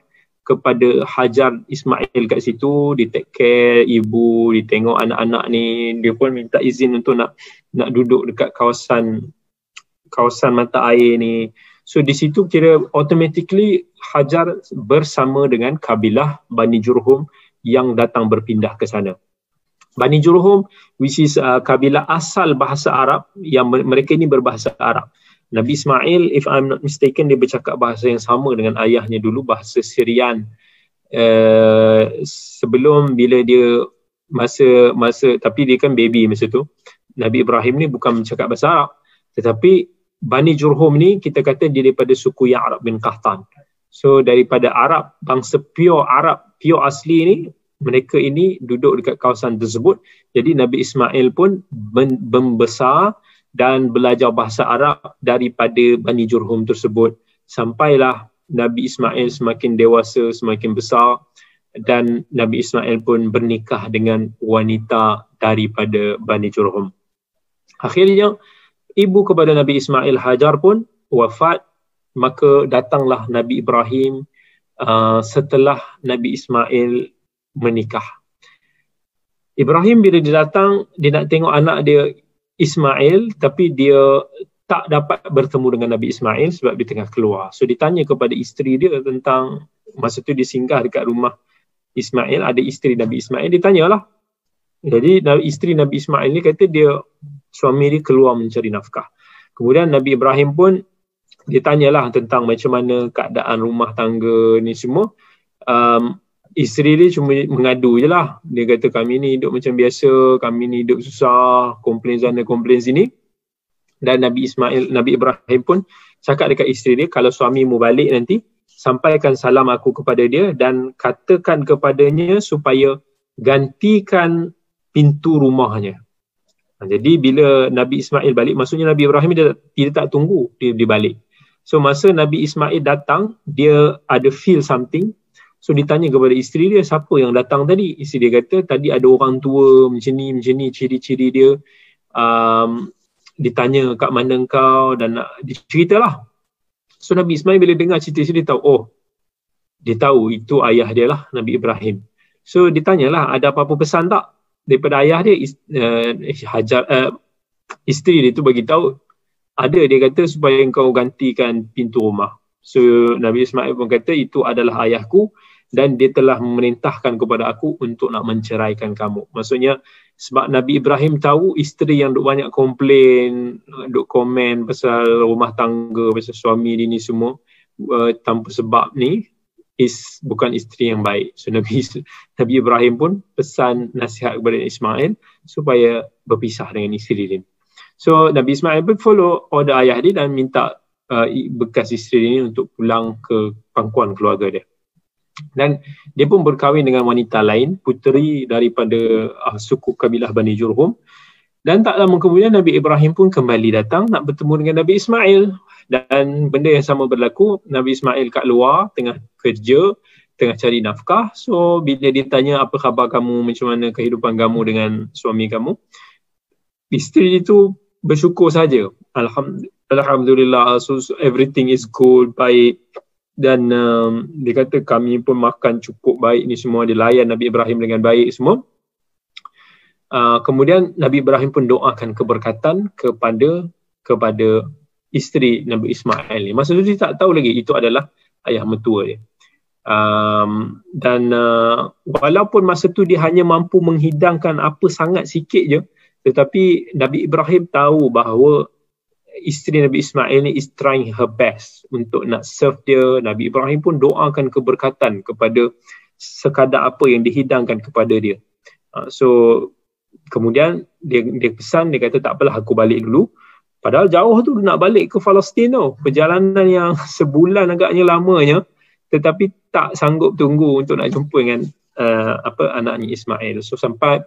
kepada Hajar Ismail kat situ, di take care ibu, ditengok anak-anak ni, dia pun minta izin untuk nak nak duduk dekat kawasan kawasan mata air ni. So di situ kira automatically Hajar bersama dengan kabilah Bani Jurhum yang datang berpindah ke sana. Bani Jurhum which is uh, kabilah asal bahasa Arab yang mereka ini berbahasa Arab. Nabi Ismail, if I'm not mistaken, dia bercakap bahasa yang sama dengan ayahnya dulu, bahasa Syrian. Uh, sebelum bila dia masa masa tapi dia kan baby masa tu Nabi Ibrahim ni bukan bercakap bahasa Arab tetapi Bani Jurhum ni kita kata dia daripada suku yang Arab bin Qahtan so daripada Arab bangsa pure Arab pure asli ni mereka ini duduk dekat kawasan tersebut. Jadi Nabi Ismail pun membesar dan belajar bahasa Arab daripada Bani Jurhum tersebut. Sampailah Nabi Ismail semakin dewasa semakin besar dan Nabi Ismail pun bernikah dengan wanita daripada Bani Jurhum. Akhirnya ibu kepada Nabi Ismail Hajar pun wafat maka datanglah Nabi Ibrahim uh, setelah Nabi Ismail menikah Ibrahim bila dia datang dia nak tengok anak dia Ismail tapi dia tak dapat bertemu dengan Nabi Ismail sebab dia tengah keluar. So ditanya kepada isteri dia tentang masa tu dia singgah dekat rumah Ismail, ada isteri Nabi Ismail, dia tanyalah. Jadi isteri Nabi Ismail ni kata dia suami dia keluar mencari nafkah. Kemudian Nabi Ibrahim pun dia tanyalah tentang macam mana keadaan rumah tangga ni semua. Um, isteri dia cuma mengadu je lah. Dia kata kami ni hidup macam biasa, kami ni hidup susah, komplain sana, komplain sini. Dan Nabi Ismail, Nabi Ibrahim pun cakap dekat isteri dia, kalau suami mu balik nanti, sampaikan salam aku kepada dia dan katakan kepadanya supaya gantikan pintu rumahnya. Jadi bila Nabi Ismail balik, maksudnya Nabi Ibrahim dia, dia tak tunggu dia, dia balik. So masa Nabi Ismail datang, dia ada feel something, So ditanya kepada isteri dia siapa yang datang tadi. Isteri dia kata tadi ada orang tua macam ni, macam ni ciri-ciri dia. Um, ditanya kat mana engkau dan nak diceritalah. So Nabi Ismail bila dengar cerita dia tahu oh dia tahu itu ayah dia lah Nabi Ibrahim. So ditanyalah ada apa-apa pesan tak daripada ayah dia uh, Hajar uh, isteri dia tu bagi tahu ada dia kata supaya engkau gantikan pintu rumah. So Nabi Ismail pun kata itu adalah ayahku dan dia telah memerintahkan kepada aku untuk nak menceraikan kamu. Maksudnya sebab Nabi Ibrahim tahu isteri yang duk banyak komplain, duk komen pasal rumah tangga, pasal suami dia ni semua uh, tanpa sebab ni is bukan isteri yang baik. So Nabi Nabi Ibrahim pun pesan nasihat kepada Ismail supaya berpisah dengan isteri dia. So Nabi Ismail pun follow order ayah dia dan minta uh, bekas isteri dia untuk pulang ke pangkuan keluarga dia dan dia pun berkahwin dengan wanita lain puteri daripada uh, suku kabilah Bani Jurhum dan tak lama kemudian Nabi Ibrahim pun kembali datang nak bertemu dengan Nabi Ismail dan benda yang sama berlaku Nabi Ismail kat luar tengah kerja tengah cari nafkah. So bila dia tanya apa khabar kamu? Macam mana kehidupan kamu dengan suami kamu? Isteri itu bersyukur saja. Alhamdulillah Alhamdulillah so, everything is good baik. Dan um, dia kata kami pun makan cukup baik ni semua. Dia layan Nabi Ibrahim dengan baik semua. Uh, kemudian Nabi Ibrahim pun doakan keberkatan kepada kepada isteri Nabi Ismail ni. Masa tu dia tak tahu lagi itu adalah ayah mentua dia um, dan uh, walaupun masa tu dia hanya mampu menghidangkan apa sangat sikit je tetapi Nabi Ibrahim tahu bahawa isteri Nabi Ismail ni is trying her best untuk nak serve dia. Nabi Ibrahim pun doakan keberkatan kepada sekadar apa yang dihidangkan kepada dia. Uh, so kemudian dia dia pesan dia kata tak apalah aku balik dulu. Padahal jauh tu nak balik ke Palestin tu. Perjalanan yang sebulan agaknya lamanya tetapi tak sanggup tunggu untuk nak jumpa dengan uh, apa anaknya Ismail. So sampai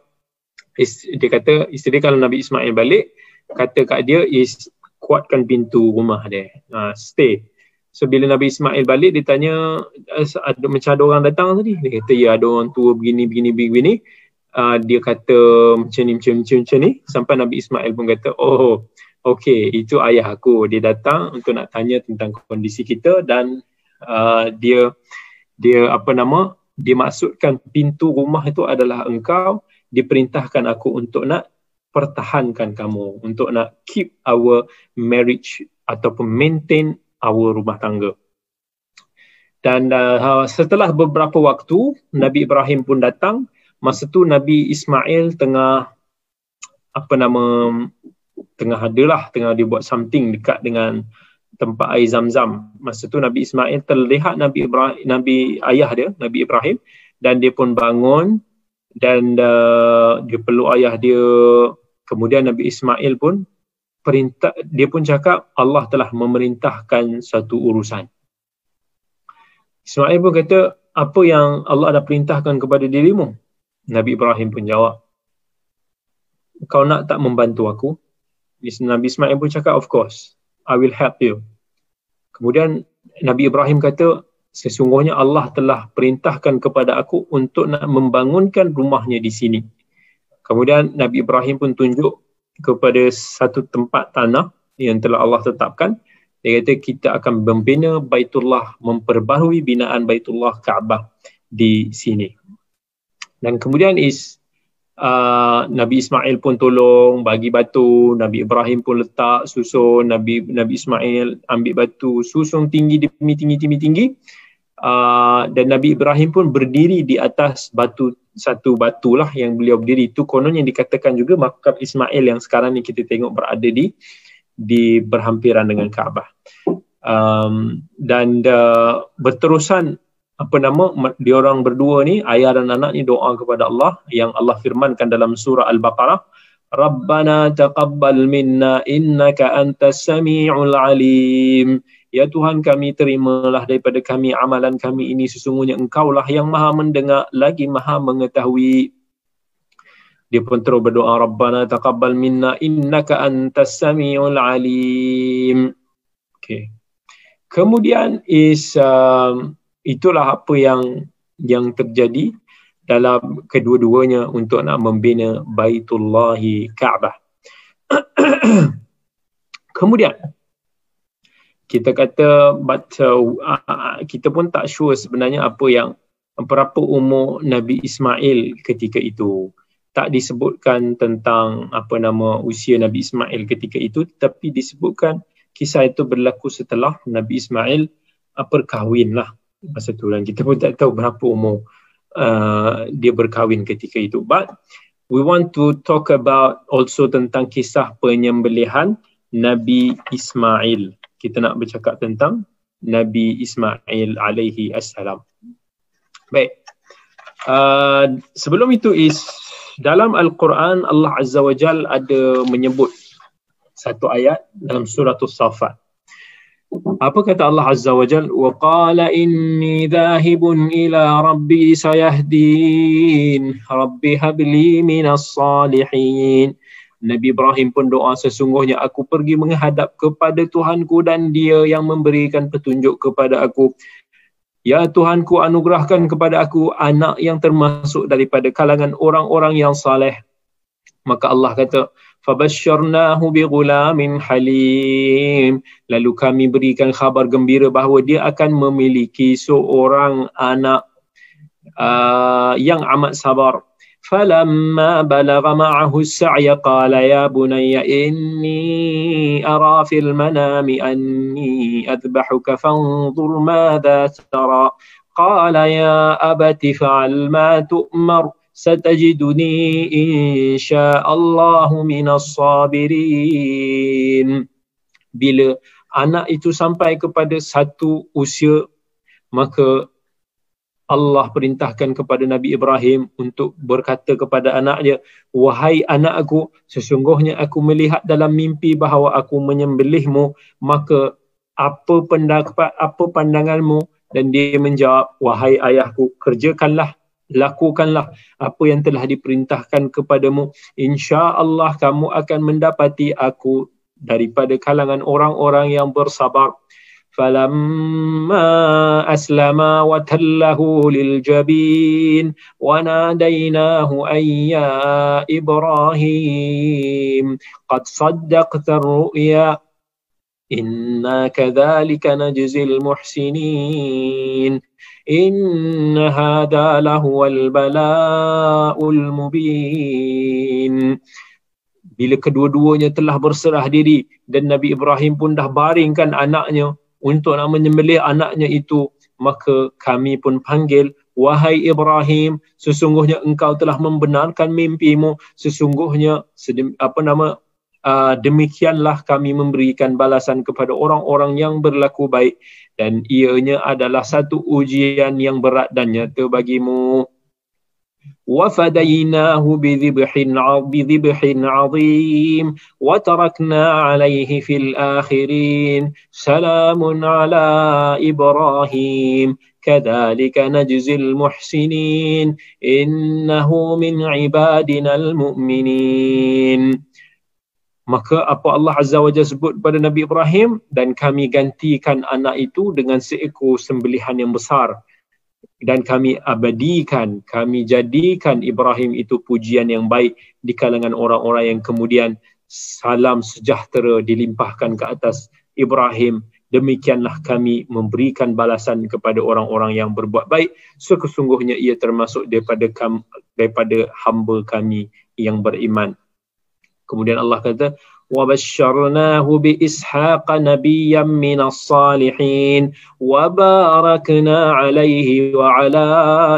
dia kata isteri kalau Nabi Ismail balik kata kat dia is kuatkan pintu rumah dia. Uh, stay. So bila Nabi Ismail balik dia tanya ada macam ada orang datang tadi. Dia kata ya ada orang tua begini begini begini. Uh, dia kata macam ni macam, macam macam ni sampai Nabi Ismail pun kata oh okey itu ayah aku dia datang untuk nak tanya tentang kondisi kita dan uh, dia dia apa nama dia maksudkan pintu rumah itu adalah engkau diperintahkan aku untuk nak pertahankan kamu untuk nak keep our marriage ataupun maintain our rumah tangga. Dan uh, setelah beberapa waktu Nabi Ibrahim pun datang, masa tu Nabi Ismail tengah apa nama tengah adalah tengah dia buat something dekat dengan tempat air Zam-Zam. Masa tu Nabi Ismail terlihat Nabi Ibrahim Nabi ayah dia Nabi Ibrahim dan dia pun bangun dan uh, dia peluk ayah dia kemudian Nabi Ismail pun perintah dia pun cakap Allah telah memerintahkan satu urusan. Ismail pun kata apa yang Allah ada perintahkan kepada dirimu? Nabi Ibrahim pun jawab kau nak tak membantu aku? Nabi Ismail pun cakap of course I will help you. Kemudian Nabi Ibrahim kata sesungguhnya Allah telah perintahkan kepada aku untuk nak membangunkan rumahnya di sini. Kemudian Nabi Ibrahim pun tunjuk kepada satu tempat tanah yang telah Allah tetapkan. Dia kata kita akan membina Baitullah, memperbaharui binaan Baitullah Kaabah di sini. Dan kemudian is uh, Nabi Ismail pun tolong bagi batu, Nabi Ibrahim pun letak susun, Nabi Nabi Ismail ambil batu, susun tinggi demi tinggi tinggi tinggi. Uh, dan Nabi Ibrahim pun berdiri di atas batu satu batu lah yang beliau berdiri itu konon yang dikatakan juga makam Ismail yang sekarang ni kita tengok berada di di berhampiran dengan Kaabah. Um, dan uh, berterusan apa nama dia orang berdua ni ayah dan anak ni doa kepada Allah yang Allah firmankan dalam surah Al-Baqarah Rabbana taqabbal minna innaka antas samiul alim Ya Tuhan kami terimalah daripada kami amalan kami ini sesungguhnya engkaulah yang maha mendengar lagi maha mengetahui. Dia pun terus berdoa Rabbana taqabbal minna innaka antas samiul alim. Okay. Kemudian is um, itulah apa yang yang terjadi dalam kedua-duanya untuk nak membina Baitullahi Kaabah. Kemudian kita kata but uh, kita pun tak sure sebenarnya apa yang berapa umur Nabi Ismail ketika itu tak disebutkan tentang apa nama usia Nabi Ismail ketika itu tapi disebutkan kisah itu berlaku setelah Nabi Ismail uh, berkahwin lah masa tu dan kita pun tak tahu berapa umur uh, dia berkahwin ketika itu but we want to talk about also tentang kisah penyembelihan Nabi Ismail kita nak bercakap tentang Nabi Ismail alaihi assalam. Baik. Uh, sebelum itu is dalam Al-Quran Allah Azza wa Jal ada menyebut satu ayat dalam surah As-Safat. Apa kata Allah Azza wa Jal? Wa qala inni dhahibun ila rabbi sayahdin. Rabbi habli minas salihin. Nabi Ibrahim pun doa sesungguhnya aku pergi menghadap kepada Tuhanku dan dia yang memberikan petunjuk kepada aku. Ya Tuhanku anugerahkan kepada aku anak yang termasuk daripada kalangan orang-orang yang saleh. Maka Allah kata, فبشرناه بغلام حليم lalu kami berikan khabar gembira bahawa dia akan memiliki seorang anak uh, yang amat sabar فلما بلغ معه السعي قال يا بني إني أرى في المنام أني أذبحك فانظر ماذا ترى قال يا أبت فعل ما تؤمر ستجدني إن شاء الله من الصابرين bila anak itu sampai kepada satu usia maka Allah perintahkan kepada Nabi Ibrahim untuk berkata kepada anaknya wahai anakku sesungguhnya aku melihat dalam mimpi bahawa aku menyembelihmu maka apa pendapat apa pandanganmu dan dia menjawab wahai ayahku kerjakanlah lakukanlah apa yang telah diperintahkan kepadamu insya-Allah kamu akan mendapati aku daripada kalangan orang-orang yang bersabar فلما أسلما وتله للجبين وناديناه أن يا إبراهيم قد صدقت الرؤيا إنا كذلك نجزي المحسنين إن هذا لهو البلاء المبين bila kedua-duanya telah berserah diri dan Nabi Ibrahim pun dah baringkan anaknya untuk nak menyembelih anaknya itu maka kami pun panggil wahai Ibrahim sesungguhnya engkau telah membenarkan mimpimu sesungguhnya apa nama uh, demikianlah kami memberikan balasan kepada orang-orang yang berlaku baik dan ianya adalah satu ujian yang berat dan nyata bagimu وفديناه بذبح بذبح عظيم وتركنا عليه في الآخرين سلام على إبراهيم كذلك نجزي المحسنين إنه من عبادنا المؤمنين maka apa Allah Azza wa Jalla sebut pada Nabi Ibrahim? Dan kami gantikan anak itu dengan seekor sembelihan yang besar. Dan kami abadikan kami jadikan Ibrahim itu pujian yang baik di kalangan orang-orang yang kemudian salam sejahtera dilimpahkan ke atas Ibrahim. Demikianlah kami memberikan balasan kepada orang-orang yang berbuat baik. Sesungguhnya ia termasuk daripada daripada hamba kami yang beriman Kemudian Allah kata, وَبَشَّرْنَاهُ بِإِسْحَاقَ نَبِيًّا مِنَ الصَّالِحِينَ وَبَارَكْنَا عَلَيْهِ وَعَلَى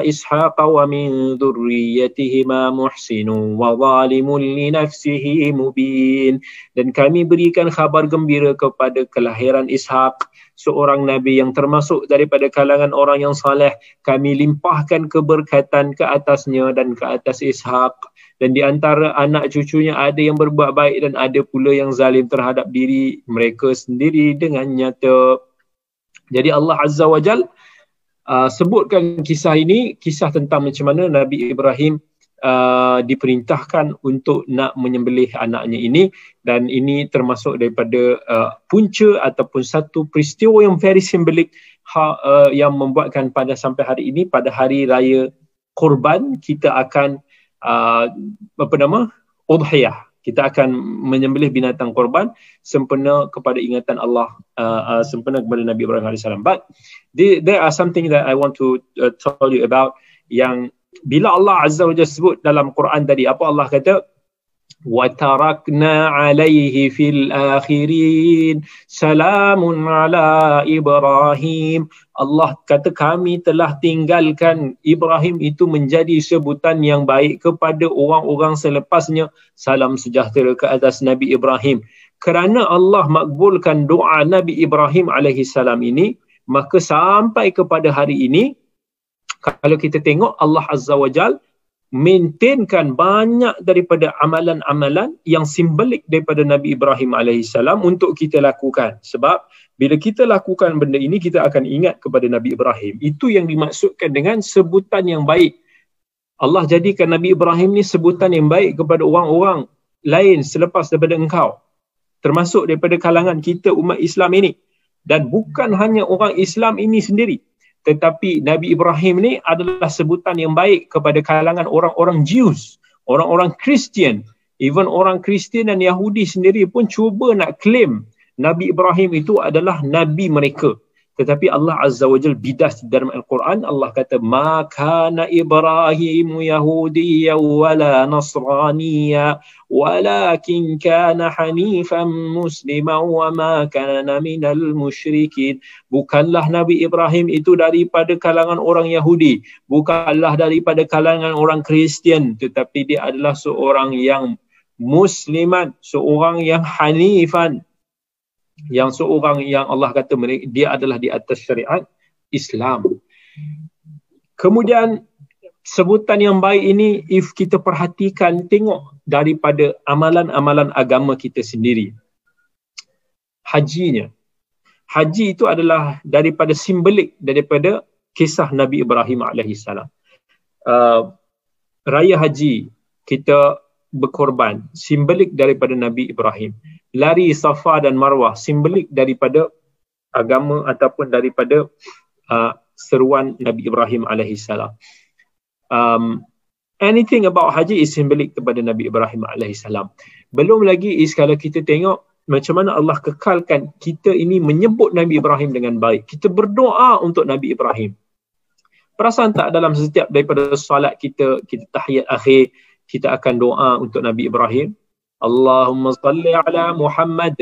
إِسْحَاقَ وَمِنْ ذُرِّيَّتِهِمَا مُحْسِنٌ وَظَالِمٌ لِنَفْسِهِ مُبِينٌ Dan kami berikan khabar gembira kepada kelahiran Ishak, seorang Nabi yang termasuk daripada kalangan orang yang saleh. Kami limpahkan keberkatan ke atasnya dan ke atas Ishak dan di antara anak cucunya ada yang berbuat baik dan ada pula yang zalim terhadap diri mereka sendiri dengan nyata. Jadi Allah Azza wa Jal uh, sebutkan kisah ini, kisah tentang macam mana Nabi Ibrahim uh, diperintahkan untuk nak menyembelih anaknya ini dan ini termasuk daripada uh, punca ataupun satu peristiwa yang very symbolik ha, uh, yang membuatkan pada sampai hari ini pada hari raya kurban kita akan uh, apa nama? Udhiyah. Kita akan menyembelih binatang korban sempena kepada ingatan Allah uh, uh, sempena kepada Nabi Ibrahim AS but there, there are something that I want to uh, tell you about yang bila Allah Azza wa Jalla sebut dalam Quran tadi apa Allah kata وتركنا عليه في الآخرين سلام على إبراهيم Allah kata kami telah tinggalkan Ibrahim itu menjadi sebutan yang baik kepada orang-orang selepasnya salam sejahtera ke atas Nabi Ibrahim kerana Allah makbulkan doa Nabi Ibrahim alaihi salam ini maka sampai kepada hari ini kalau kita tengok Allah Azza wa Jalla maintainkan banyak daripada amalan-amalan yang simbolik daripada Nabi Ibrahim AS untuk kita lakukan. Sebab bila kita lakukan benda ini, kita akan ingat kepada Nabi Ibrahim. Itu yang dimaksudkan dengan sebutan yang baik. Allah jadikan Nabi Ibrahim ni sebutan yang baik kepada orang-orang lain selepas daripada engkau. Termasuk daripada kalangan kita umat Islam ini. Dan bukan hanya orang Islam ini sendiri tetapi Nabi Ibrahim ni adalah sebutan yang baik kepada kalangan orang-orang Jews, orang-orang Kristian Even orang Kristian dan Yahudi sendiri pun cuba nak claim Nabi Ibrahim itu adalah Nabi mereka. Tetapi Allah Azza wa Jal bidas dalam Al-Quran, Allah kata, Ma kana Ibrahim Yahudiyya wala Nasraniyya, walakin kana hanifan musliman wa ma kana minal musyrikin. Bukanlah Nabi Ibrahim itu daripada kalangan orang Yahudi, bukanlah daripada kalangan orang Kristian, tetapi dia adalah seorang yang musliman, seorang yang hanifan, yang seorang yang Allah kata dia adalah di atas syariat Islam. Kemudian sebutan yang baik ini if kita perhatikan tengok daripada amalan-amalan agama kita sendiri. Hajinya. Haji itu adalah daripada simbolik daripada kisah Nabi Ibrahim alaihissalam. Uh, raya haji kita berkorban simbolik daripada Nabi Ibrahim lari Safa dan Marwah simbolik daripada agama ataupun daripada uh, seruan Nabi Ibrahim alaihi salam. Um, anything about haji is simbolik kepada Nabi Ibrahim alaihi salam. Belum lagi is kalau kita tengok macam mana Allah kekalkan kita ini menyebut Nabi Ibrahim dengan baik. Kita berdoa untuk Nabi Ibrahim. Perasan tak dalam setiap daripada solat kita, kita tahiyat akhir, kita akan doa untuk Nabi Ibrahim. اللهم صل على محمد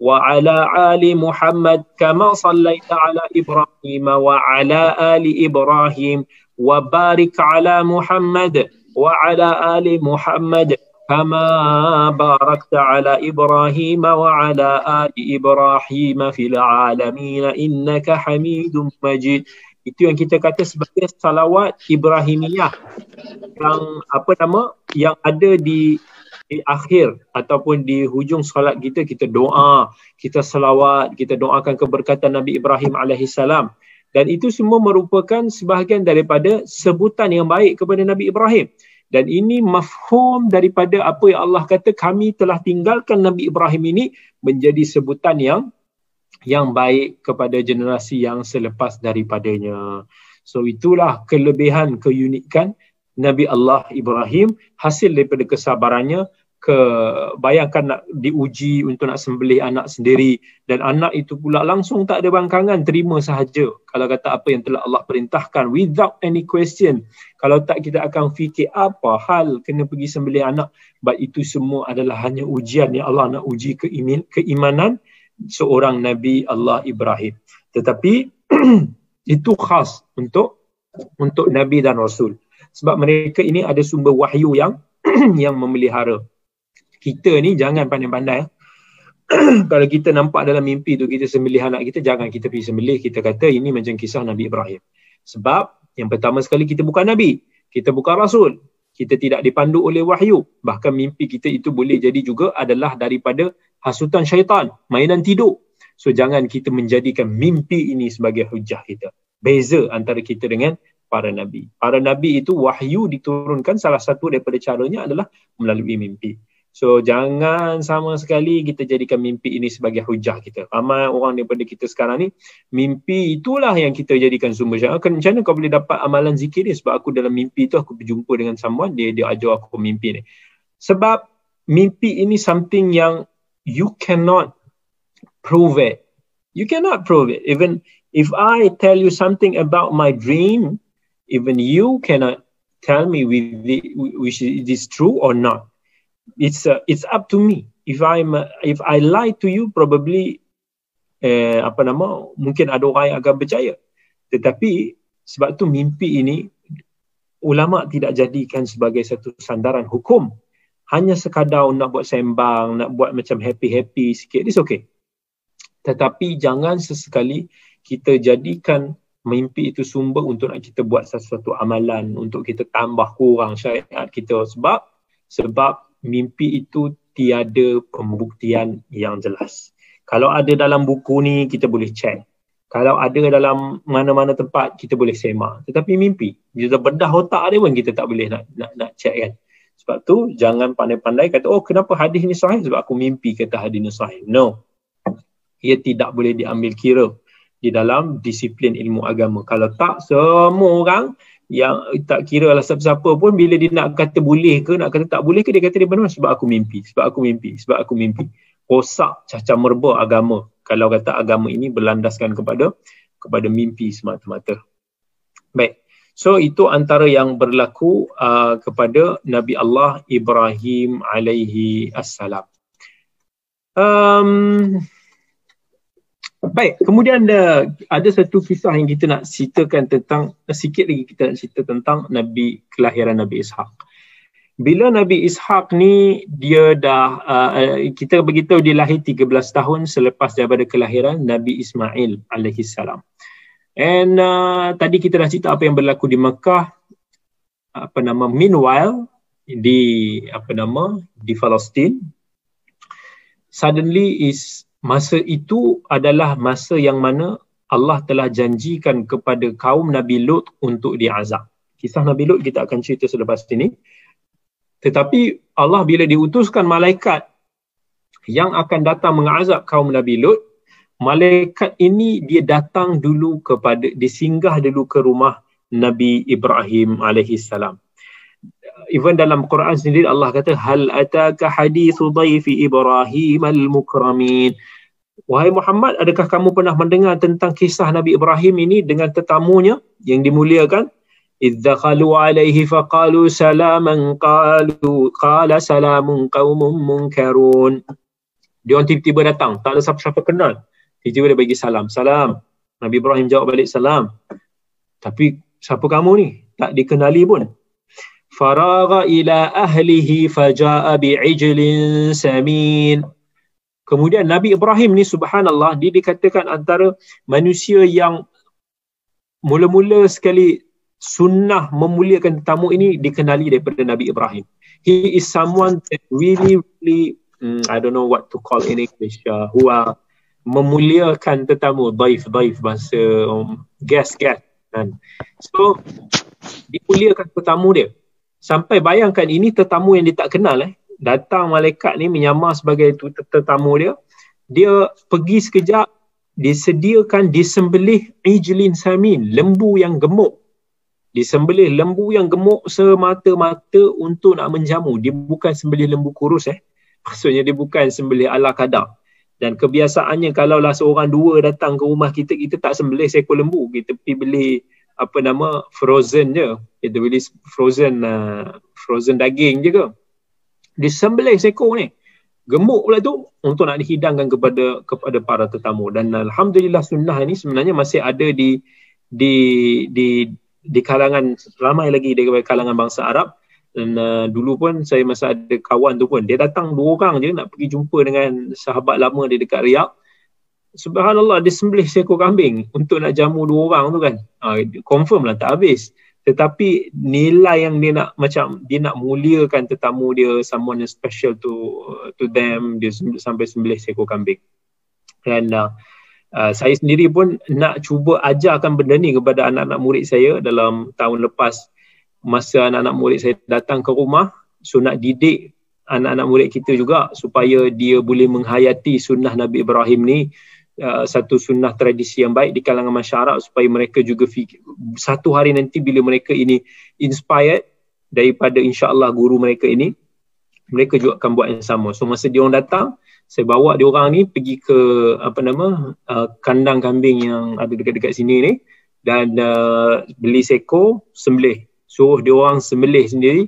وعلى آل محمد كما صليت على إبراهيم وعلى آل إبراهيم وبارك على محمد وعلى آل محمد كما باركت على إبراهيم وعلى آل إبراهيم في العالمين إنك حميد مجيد itu yang kita kata sebagai salawat Ibrahimiyah yang apa nama yang ada di di akhir ataupun di hujung solat kita kita doa, kita selawat, kita doakan keberkatan Nabi Ibrahim alaihissalam dan itu semua merupakan sebahagian daripada sebutan yang baik kepada Nabi Ibrahim. Dan ini mafhum daripada apa yang Allah kata kami telah tinggalkan Nabi Ibrahim ini menjadi sebutan yang yang baik kepada generasi yang selepas daripadanya. So itulah kelebihan keunikan Nabi Allah Ibrahim hasil daripada kesabarannya ke bayangkan nak diuji untuk nak sembelih anak sendiri dan anak itu pula langsung tak ada bangkangan terima sahaja. Kalau kata apa yang telah Allah perintahkan without any question kalau tak kita akan fikir apa hal kena pergi sembelih anak. But itu semua adalah hanya ujian yang Allah nak uji keimin, keimanan seorang Nabi Allah Ibrahim. Tetapi itu khas untuk untuk Nabi dan Rasul. Sebab mereka ini ada sumber wahyu yang yang memelihara kita ni jangan pandai-pandai. Kalau kita nampak dalam mimpi tu kita sembelih anak kita jangan kita pergi sembelih. Kita kata ini macam kisah Nabi Ibrahim. Sebab yang pertama sekali kita bukan nabi kita bukan rasul. Kita tidak dipandu oleh wahyu. Bahkan mimpi kita itu boleh jadi juga adalah daripada hasutan syaitan mainan tidur. So jangan kita menjadikan mimpi ini sebagai hujah kita. Beza antara kita dengan para nabi. Para nabi itu wahyu diturunkan salah satu daripada caranya adalah melalui mimpi So jangan sama sekali kita jadikan mimpi ini sebagai hujah kita. Ramai orang daripada kita sekarang ni, mimpi itulah yang kita jadikan sumber macam mana kau boleh dapat amalan zikir ni? Sebab aku dalam mimpi tu aku berjumpa dengan someone, dia dia ajar aku mimpi ni. Sebab mimpi ini something yang you cannot prove it. You cannot prove it. Even if I tell you something about my dream, even you cannot tell me which is true or not it's uh, it's up to me. If i'm uh, if i lie to you probably eh, apa nama mungkin ada orang yang akan percaya. Tetapi sebab tu mimpi ini ulama tidak jadikan sebagai satu sandaran hukum. Hanya sekadar nak buat sembang nak buat macam happy-happy sikit it's okay. Tetapi jangan sesekali kita jadikan mimpi itu sumber untuk nak kita buat sesuatu amalan untuk kita tambah kurang syariat kita. Sebab sebab mimpi itu tiada pembuktian yang jelas. Kalau ada dalam buku ni kita boleh check. Kalau ada dalam mana-mana tempat kita boleh semak. Tetapi mimpi, kita bedah otak dia pun kita tak boleh nak nak, nak check kan. Sebab tu jangan pandai-pandai kata oh kenapa hadis ni sahih sebab aku mimpi kata hadis ni sahih. No. Ia tidak boleh diambil kira di dalam disiplin ilmu agama. Kalau tak semua orang yang tak kira lah siapa-siapa pun bila dia nak kata boleh ke nak kata tak boleh ke dia kata dia benar sebab aku mimpi sebab aku mimpi sebab aku mimpi. Rosak cacah merba agama. Kalau kata agama ini berlandaskan kepada kepada mimpi semata-mata. Baik. So itu antara yang berlaku uh, kepada Nabi Allah Ibrahim alaihi assalam. Um, Baik, kemudian ada ada satu kisah yang kita nak ceritakan tentang sikit lagi kita nak cerita tentang Nabi kelahiran Nabi Ishak. Bila Nabi Ishak ni dia dah uh, kita beritahu dia lahir 13 tahun selepas daripada kelahiran Nabi Ismail alaihi salam. And uh, tadi kita dah cerita apa yang berlaku di Mekah apa nama meanwhile di apa nama di Palestin suddenly is masa itu adalah masa yang mana Allah telah janjikan kepada kaum Nabi Lut untuk diazab. Kisah Nabi Lut kita akan cerita selepas ini. Tetapi Allah bila diutuskan malaikat yang akan datang mengazab kaum Nabi Lut, malaikat ini dia datang dulu kepada disinggah dulu ke rumah Nabi Ibrahim alaihi salam even dalam Quran sendiri Allah kata hal ataka hadithu dhaifi Ibrahim al-mukramin Wahai Muhammad, adakah kamu pernah mendengar tentang kisah Nabi Ibrahim ini dengan tetamunya yang dimuliakan? Idza khalu alaihi faqalu salaman qalu qala salamun qaumun munkarun. Dia orang tiba-tiba datang, tak ada siapa-siapa kenal. Tiba-tiba dia bagi salam. Salam. Nabi Ibrahim jawab balik salam. Tapi siapa kamu ni? Tak dikenali pun faragha ila ahlihi faja'a bi'ijlin samin kemudian Nabi Ibrahim ni subhanallah dia dikatakan antara manusia yang mula-mula sekali sunnah memuliakan tetamu ini dikenali daripada Nabi Ibrahim. He is someone that really really mm, I don't know what to call in English uh, who are memuliakan tetamu. Daif daif bahasa um, guest guest kan. So dimuliakan tetamu dia sampai bayangkan ini tetamu yang dia tak kenal eh. Datang malaikat ni menyamar sebagai tetamu dia. Dia pergi sekejap disediakan disembelih ijlin samin lembu yang gemuk. Disembelih lembu yang gemuk semata-mata untuk nak menjamu. Dia bukan sembelih lembu kurus eh. Maksudnya dia bukan sembelih ala kadar. Dan kebiasaannya kalaulah seorang dua datang ke rumah kita kita tak sembelih seekor lembu. Kita pergi beli apa nama frozen je. Kita beli frozen uh, frozen daging je ke. Disembelih seekor ni. Gemuk pula tu untuk nak dihidangkan kepada kepada para tetamu. Dan alhamdulillah sunnah ini sebenarnya masih ada di di di di kalangan ramai lagi daripada kalangan bangsa Arab. Dan uh, dulu pun saya masa ada kawan tu pun. Dia datang dua orang je nak pergi jumpa dengan sahabat lama dia dekat Riyadh subhanallah dia sembelih seekor kambing untuk nak jamu dua orang tu kan. Ha, confirm lah tak habis. Tetapi nilai yang dia nak macam dia nak muliakan tetamu dia someone yang special to to them dia sampai sembelih seekor kambing. Dan uh, uh, saya sendiri pun nak cuba ajarkan benda ni kepada anak-anak murid saya dalam tahun lepas masa anak-anak murid saya datang ke rumah. So nak didik anak-anak murid kita juga supaya dia boleh menghayati sunnah Nabi Ibrahim ni Uh, satu sunnah tradisi yang baik di kalangan masyarakat supaya mereka juga fikir, satu hari nanti bila mereka ini inspired daripada insya-Allah guru mereka ini mereka juga akan buat yang sama. So masa dia orang datang, saya bawa dia orang ni pergi ke apa nama uh, kandang kambing yang ada dekat-dekat sini ni dan uh, beli seko sembelih. So dia orang sembelih sendiri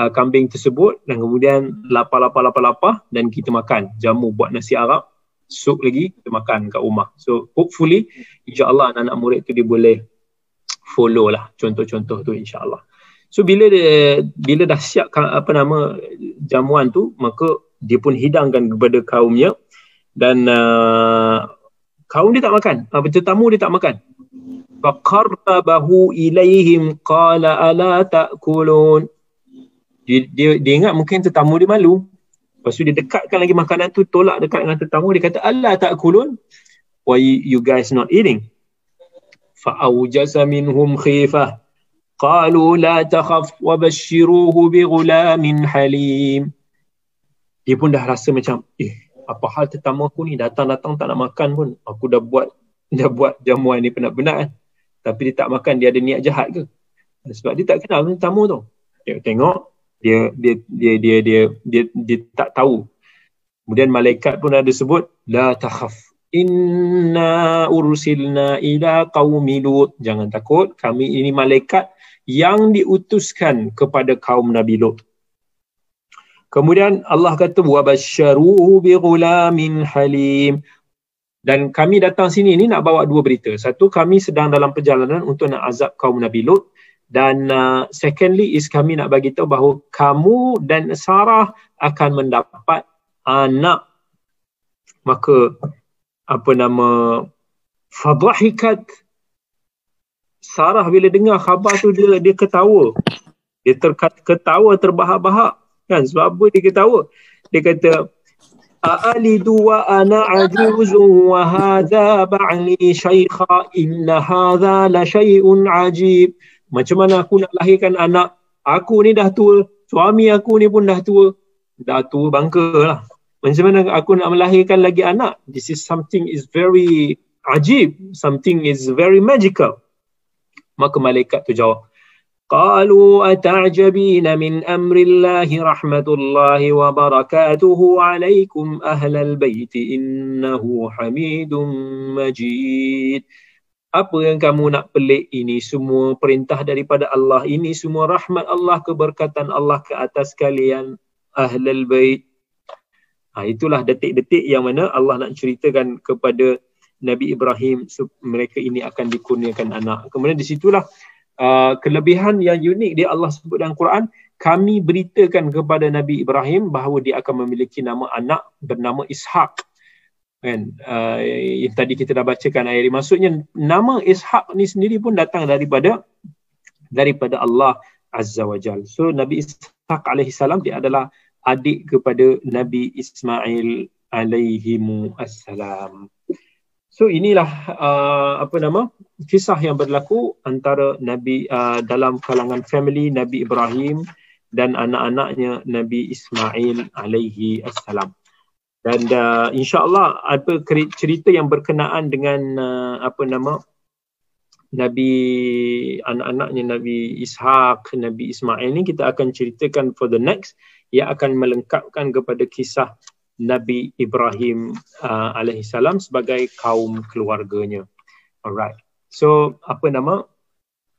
uh, kambing tersebut dan kemudian lapar-lapar-lapar-lapar dan kita makan jamu buat nasi Arab sup lagi kita makan kat rumah. So hopefully insya-Allah anak-anak murid tu dia boleh follow lah contoh-contoh tu insya-Allah. So bila dia bila dah siap apa nama jamuan tu maka dia pun hidangkan kepada kaumnya dan uh, kaum dia tak makan. Apa uh, tetamu dia tak makan. Faqarrabahu ilaihim qala ala ta'kulun. Dia, dia, dia ingat mungkin tetamu dia malu. Lepas tu dia dekatkan lagi makanan tu, tolak dekat dengan tetamu, dia kata, Allah tak kulun, why you guys not eating? Fa'awjasa minhum khifah. Qalu la takhaf wa bashiruhu bi gulamin halim. Dia pun dah rasa macam, eh, apa hal tetamu aku ni datang-datang tak nak makan pun. Aku dah buat dah buat jamuan ni penat-penat kan. Tapi dia tak makan, dia ada niat jahat ke? sebab dia tak kenal tamu tu dia tengok dia dia dia dia dia dia, dia tak tahu. Kemudian malaikat pun ada sebut la takhaf inna ursilna ila qaumi lut. Jangan takut kami ini malaikat yang diutuskan kepada kaum nabi lut. Kemudian Allah kata wa basyaruhu bi ghulamin halim. Dan kami datang sini ni nak bawa dua berita. Satu kami sedang dalam perjalanan untuk nak azab kaum Nabi Lut dan uh, secondly is kami nak bagi tahu bahawa kamu dan Sarah akan mendapat anak. Maka apa nama fadhahikat Sarah bila dengar khabar tu dia dia ketawa. Dia terketawa terbahak-bahak kan sebab apa dia ketawa? Dia kata أألد وأنا عجوز وهذا بعلي شيخا إن هذا لشيء عجيب macam mana aku nak lahirkan anak aku ni dah tua suami aku ni pun dah tua dah tua bangka lah macam mana aku nak melahirkan lagi anak this is something is very ajib something is very magical maka malaikat tu jawab قالوا أتعجبين من أمر الله رحمة الله وبركاته عليكم أهل البيت إنه حميد مجيد apa yang kamu nak pelik ini? Semua perintah daripada Allah ini semua rahmat Allah keberkatan Allah ke atas kalian ahlul bait. Ha, itulah detik-detik yang mana Allah nak ceritakan kepada Nabi Ibrahim mereka ini akan dikurniakan anak. Kemudian di situlah Uh, kelebihan yang unik dia Allah sebut dalam Quran kami beritakan kepada Nabi Ibrahim bahawa dia akan memiliki nama anak bernama Ishak kan uh, yang tadi kita dah bacakan ayat ini maksudnya nama Ishak ni sendiri pun datang daripada daripada Allah Azza wa Jal. So Nabi Ishak alaihi salam dia adalah adik kepada Nabi Ismail alaihi assalam. So inilah uh, apa nama kisah yang berlaku antara Nabi uh, dalam kalangan family Nabi Ibrahim dan anak-anaknya Nabi Ismail alaihi assalam. Dan uh, insya-Allah apa cerita yang berkenaan dengan uh, apa nama Nabi anak-anaknya Nabi Ishak, Nabi Ismail ni kita akan ceritakan for the next yang akan melengkapkan kepada kisah Nabi Ibrahim uh, alaihi salam sebagai kaum keluarganya. Alright. So apa nama?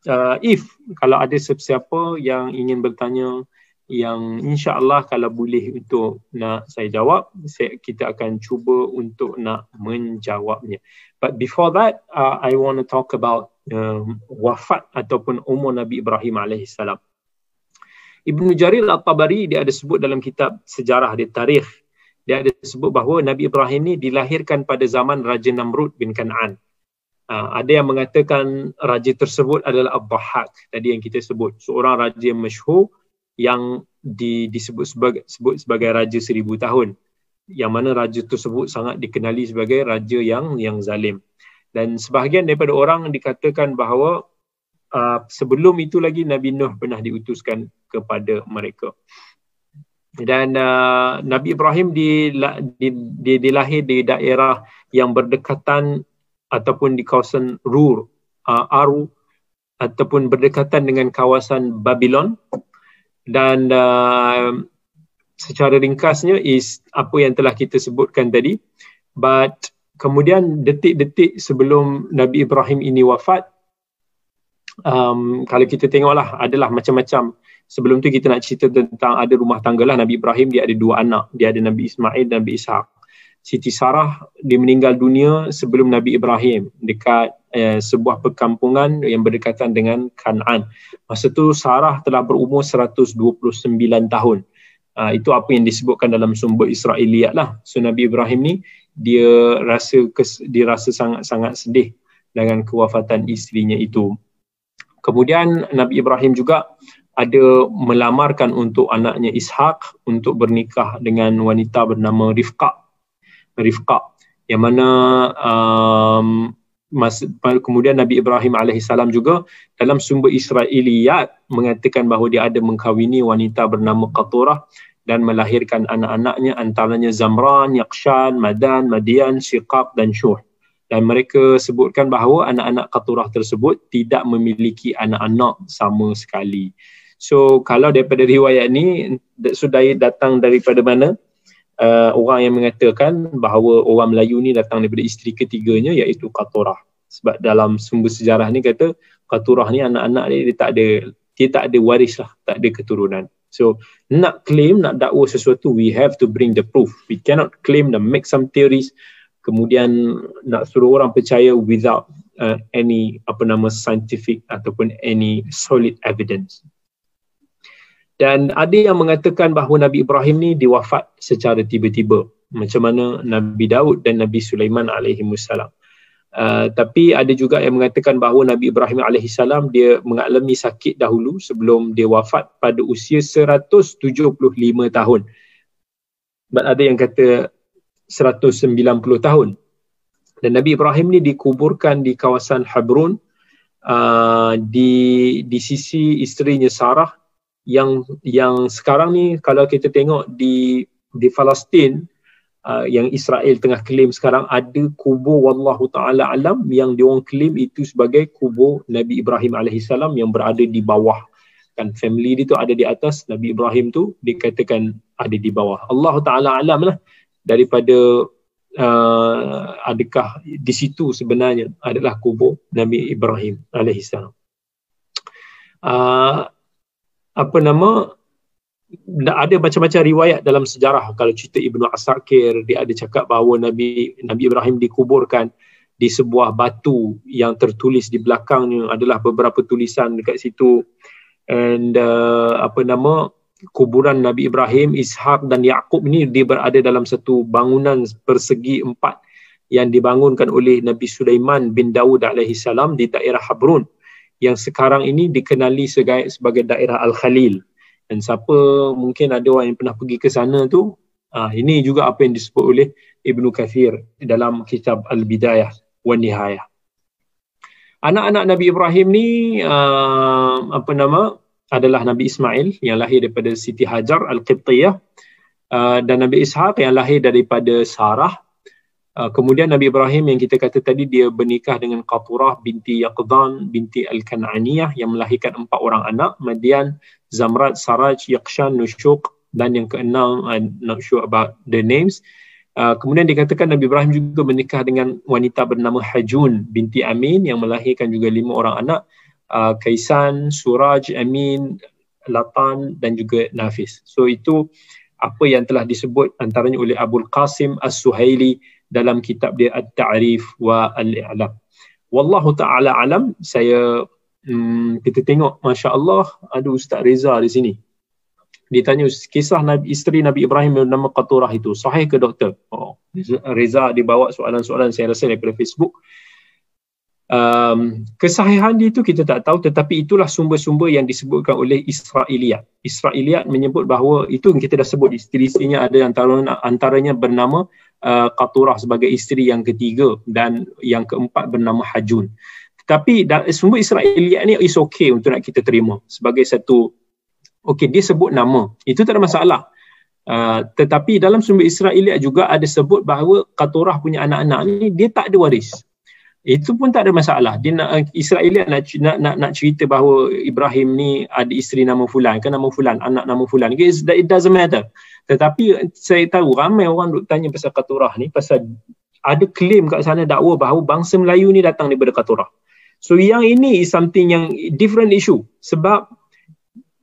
Uh, if kalau ada sesiapa yang ingin bertanya yang insya-Allah kalau boleh untuk nak saya jawab, saya, kita akan cuba untuk nak menjawabnya. But before that, uh, I want to talk about um, wafat ataupun umur Nabi Ibrahim alaihi salam. Ibnu Jarir At-Tabari dia ada sebut dalam kitab sejarah di tarikh dia ada sebut bahawa Nabi Ibrahim ni dilahirkan pada zaman Raja Namrud bin Kan'an. Uh, ada yang mengatakan raja tersebut adalah Abdahak tadi yang kita sebut seorang raja yang masyhur yang di, disebut sebagai, sebut sebagai raja seribu tahun. Yang mana raja tersebut sangat dikenali sebagai raja yang yang zalim. Dan sebahagian daripada orang dikatakan bahawa uh, sebelum itu lagi Nabi Nuh pernah diutuskan kepada mereka. Dan uh, Nabi Ibrahim di, di, di, dilahir di daerah yang berdekatan ataupun di kawasan Rur, uh, Aru ataupun berdekatan dengan kawasan Babylon dan uh, secara ringkasnya is apa yang telah kita sebutkan tadi. But kemudian detik-detik sebelum Nabi Ibrahim ini wafat um, kalau kita tengoklah adalah macam-macam. Sebelum tu kita nak cerita tentang ada rumah tangga lah Nabi Ibrahim dia ada dua anak. Dia ada Nabi Ismail dan Nabi Ishak Siti Sarah dia meninggal dunia sebelum Nabi Ibrahim dekat eh, sebuah perkampungan yang berdekatan dengan Kan'an masa tu Sarah telah berumur 129 tahun. Uh, itu apa yang disebutkan dalam sumber Israeliat lah. So Nabi Ibrahim ni dia rasa kes, dia rasa sangat-sangat sedih dengan kewafatan isterinya itu. Kemudian Nabi Ibrahim juga ada melamarkan untuk anaknya Ishak untuk bernikah dengan wanita bernama Rifqa. Rifqa yang mana um, mas, kemudian Nabi Ibrahim alaihissalam juga dalam sumber Israiliyat mengatakan bahawa dia ada mengkahwini wanita bernama Qaturah dan melahirkan anak-anaknya antaranya Zamran, Yaqshan, Madan, Madian, Siqaq dan Syuh. dan mereka sebutkan bahawa anak-anak Qaturah tersebut tidak memiliki anak-anak sama sekali. So kalau daripada riwayat ni sudah datang daripada mana? Uh, orang yang mengatakan bahawa orang Melayu ni datang daripada isteri ketiganya iaitu Qaturah. Sebab dalam sumber sejarah ni kata Qaturah ni anak-anak dia, dia tak ada dia tak ada waris lah, tak ada keturunan. So nak claim, nak dakwa sesuatu, we have to bring the proof. We cannot claim dan make some theories kemudian nak suruh orang percaya without uh, any apa nama scientific ataupun any solid evidence. Dan ada yang mengatakan bahawa Nabi Ibrahim ni diwafat secara tiba-tiba. Macam mana Nabi Daud dan Nabi Sulaiman alaihi wassalam. Uh, tapi ada juga yang mengatakan bahawa Nabi Ibrahim salam dia mengalami sakit dahulu sebelum dia wafat pada usia 175 tahun. Dan ada yang kata 190 tahun. Dan Nabi Ibrahim ni dikuburkan di kawasan Habrun uh, di di sisi isterinya Sarah yang yang sekarang ni kalau kita tengok di di Palestin uh, yang Israel tengah klaim sekarang ada kubur wallahu taala alam yang diorang klaim itu sebagai kubur Nabi Ibrahim alaihissalam yang berada di bawah. Kan family dia tu ada di atas Nabi Ibrahim tu dikatakan ada di bawah. Allah taala alam lah. Daripada uh, adakah di situ sebenarnya adalah kubur Nabi Ibrahim alaihissalam uh, apa nama ada macam-macam riwayat dalam sejarah. Kalau cerita Ibnu Asakir dia ada cakap bahawa Nabi Nabi Ibrahim dikuburkan di sebuah batu yang tertulis di belakangnya. Adalah beberapa tulisan dekat situ. And uh, apa nama kuburan Nabi Ibrahim, Ishak dan Yaqub ni dia berada dalam satu bangunan persegi empat yang dibangunkan oleh Nabi Sulaiman bin Dawud alaihi salam di daerah Habrun yang sekarang ini dikenali sebagai daerah Al-Khalil. Dan siapa mungkin ada orang yang pernah pergi ke sana tu, ah, ini juga apa yang disebut oleh Ibnu Kathir dalam kitab Al-Bidayah wa Nihayah. Anak-anak Nabi Ibrahim ni uh, apa nama adalah Nabi Ismail yang lahir daripada Siti Hajar Al-Qibtiyah uh, dan Nabi Ishaq yang lahir daripada Sarah Uh, kemudian Nabi Ibrahim yang kita kata tadi dia bernikah dengan Qaturah binti Yaqdan binti Al-Kan'aniyah yang melahirkan empat orang anak, Madian, Zamrad, Saraj, Yaqshan, Nusyuk dan yang keenam, I'm not sure about the names. Uh, kemudian dikatakan Nabi Ibrahim juga menikah dengan wanita bernama Hajun binti Amin yang melahirkan juga lima orang anak, uh, Kaisan, Suraj, Amin, Latan dan juga Nafis. So itu apa yang telah disebut antaranya oleh Abul Qasim As-Suhaili dalam kitab dia At-Ta'rif wa Al-I'lam. Wallahu ta'ala alam, saya hmm, kita tengok Masya Allah ada Ustaz Reza di sini. Dia tanya kisah Nabi, isteri Nabi Ibrahim yang nama Qaturah itu, sahih ke doktor? Oh, Reza dibawa soalan-soalan saya rasa daripada Facebook um, kesahihan dia itu kita tak tahu tetapi itulah sumber-sumber yang disebutkan oleh Israeliat. Israeliat menyebut bahawa itu yang kita dah sebut isteri-isterinya ada antara antaranya bernama uh, Qaturah sebagai isteri yang ketiga dan yang keempat bernama Hajun. Tetapi sumber Israeliat ni is okay untuk nak kita terima sebagai satu okey dia sebut nama. Itu tak ada masalah. Uh, tetapi dalam sumber Israeliat juga ada sebut bahawa Qaturah punya anak-anak ni dia tak ada waris itu pun tak ada masalah. Dia nak Israel nak nak nak, nak cerita bahawa Ibrahim ni ada isteri nama fulan kan nama fulan anak nama fulan it doesn't matter. Tetapi saya tahu ramai orang duk tanya pasal katurah ni pasal ada claim kat sana dakwa bahawa bangsa Melayu ni datang daripada katurah so yang ini is something yang different issue sebab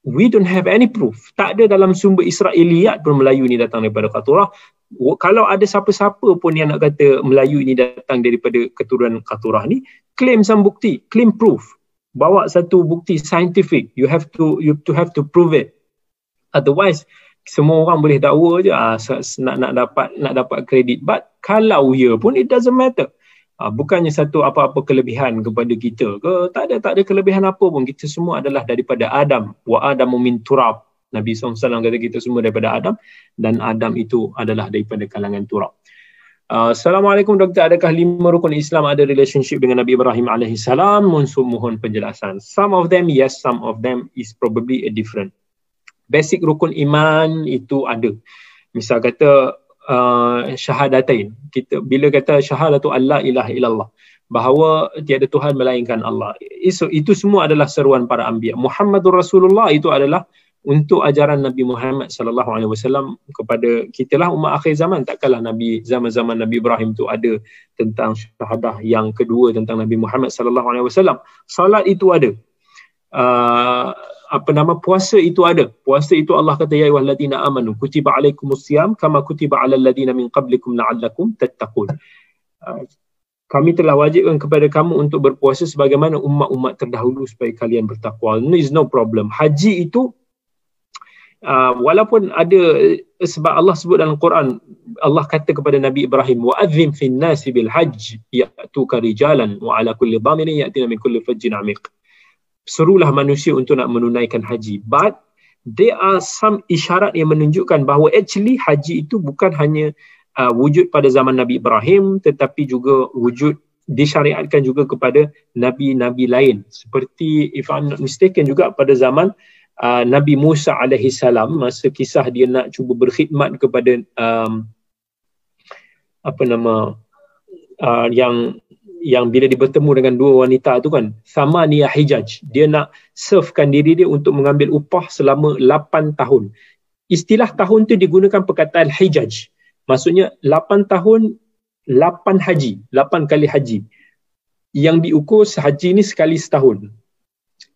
we don't have any proof. Tak ada dalam sumber Israeliat pun Melayu ni datang daripada katurah kalau ada siapa-siapa pun yang nak kata Melayu ini datang daripada keturunan Katurah ni, claim some bukti, claim proof. Bawa satu bukti scientific. You have to you to have to prove it. Otherwise, semua orang boleh dakwa je ah, nak nak dapat nak dapat kredit. But kalau ya pun it doesn't matter. Ah, bukannya satu apa-apa kelebihan kepada kita ke tak ada tak ada kelebihan apa pun kita semua adalah daripada Adam wa adamu min turab Nabi SAW kata kita semua daripada Adam dan Adam itu adalah daripada kalangan turab. Uh, Assalamualaikum doktor, adakah lima rukun Islam ada relationship dengan Nabi Ibrahim AS? Munsub mohon penjelasan. Some of them yes, some of them is probably a different. Basic rukun iman itu ada. Misal kata uh, syahadatain kita bila kata syahadatu alla ilaha illallah bahawa tiada tuhan melainkan Allah itu, itu semua adalah seruan para anbiya Muhammadur Rasulullah itu adalah untuk ajaran Nabi Muhammad sallallahu alaihi wasallam kepada kita lah umat akhir zaman. Takkanlah Nabi zaman-zaman Nabi Ibrahim tu ada tentang syahadah yang kedua tentang Nabi Muhammad sallallahu alaihi wasallam. Salat itu ada. Uh, apa nama puasa itu ada. Puasa itu Allah kata ya ayyuhallazina amanu kutiba alaikumusiyam kama kutiba alal ladina min qablikum la'allakum tattaqun. Uh, kami telah wajibkan kepada kamu untuk berpuasa sebagaimana umat-umat terdahulu supaya kalian bertakwa. No is no problem. Haji itu uh, walaupun ada sebab Allah sebut dalam Quran Allah kata kepada Nabi Ibrahim wa adzim fin nasi bil hajj ya'tuka rijalan wa ala kulli dhamirin ya'tina min kulli fajjin amiq. Serulah manusia untuk nak menunaikan haji. But there are some isyarat yang menunjukkan bahawa actually haji itu bukan hanya uh, wujud pada zaman Nabi Ibrahim tetapi juga wujud disyariatkan juga kepada nabi-nabi lain. Seperti if I'm not mistaken juga pada zaman Nabi Musa alaihi salam masa kisah dia nak cuba berkhidmat kepada um, apa nama uh, yang yang bila dia bertemu dengan dua wanita tu kan sama ni hijaj dia nak servekan diri dia untuk mengambil upah selama 8 tahun. Istilah tahun tu digunakan perkataan hijaj. Maksudnya 8 tahun 8 haji 8 kali haji. Yang diukur sehaji ni sekali setahun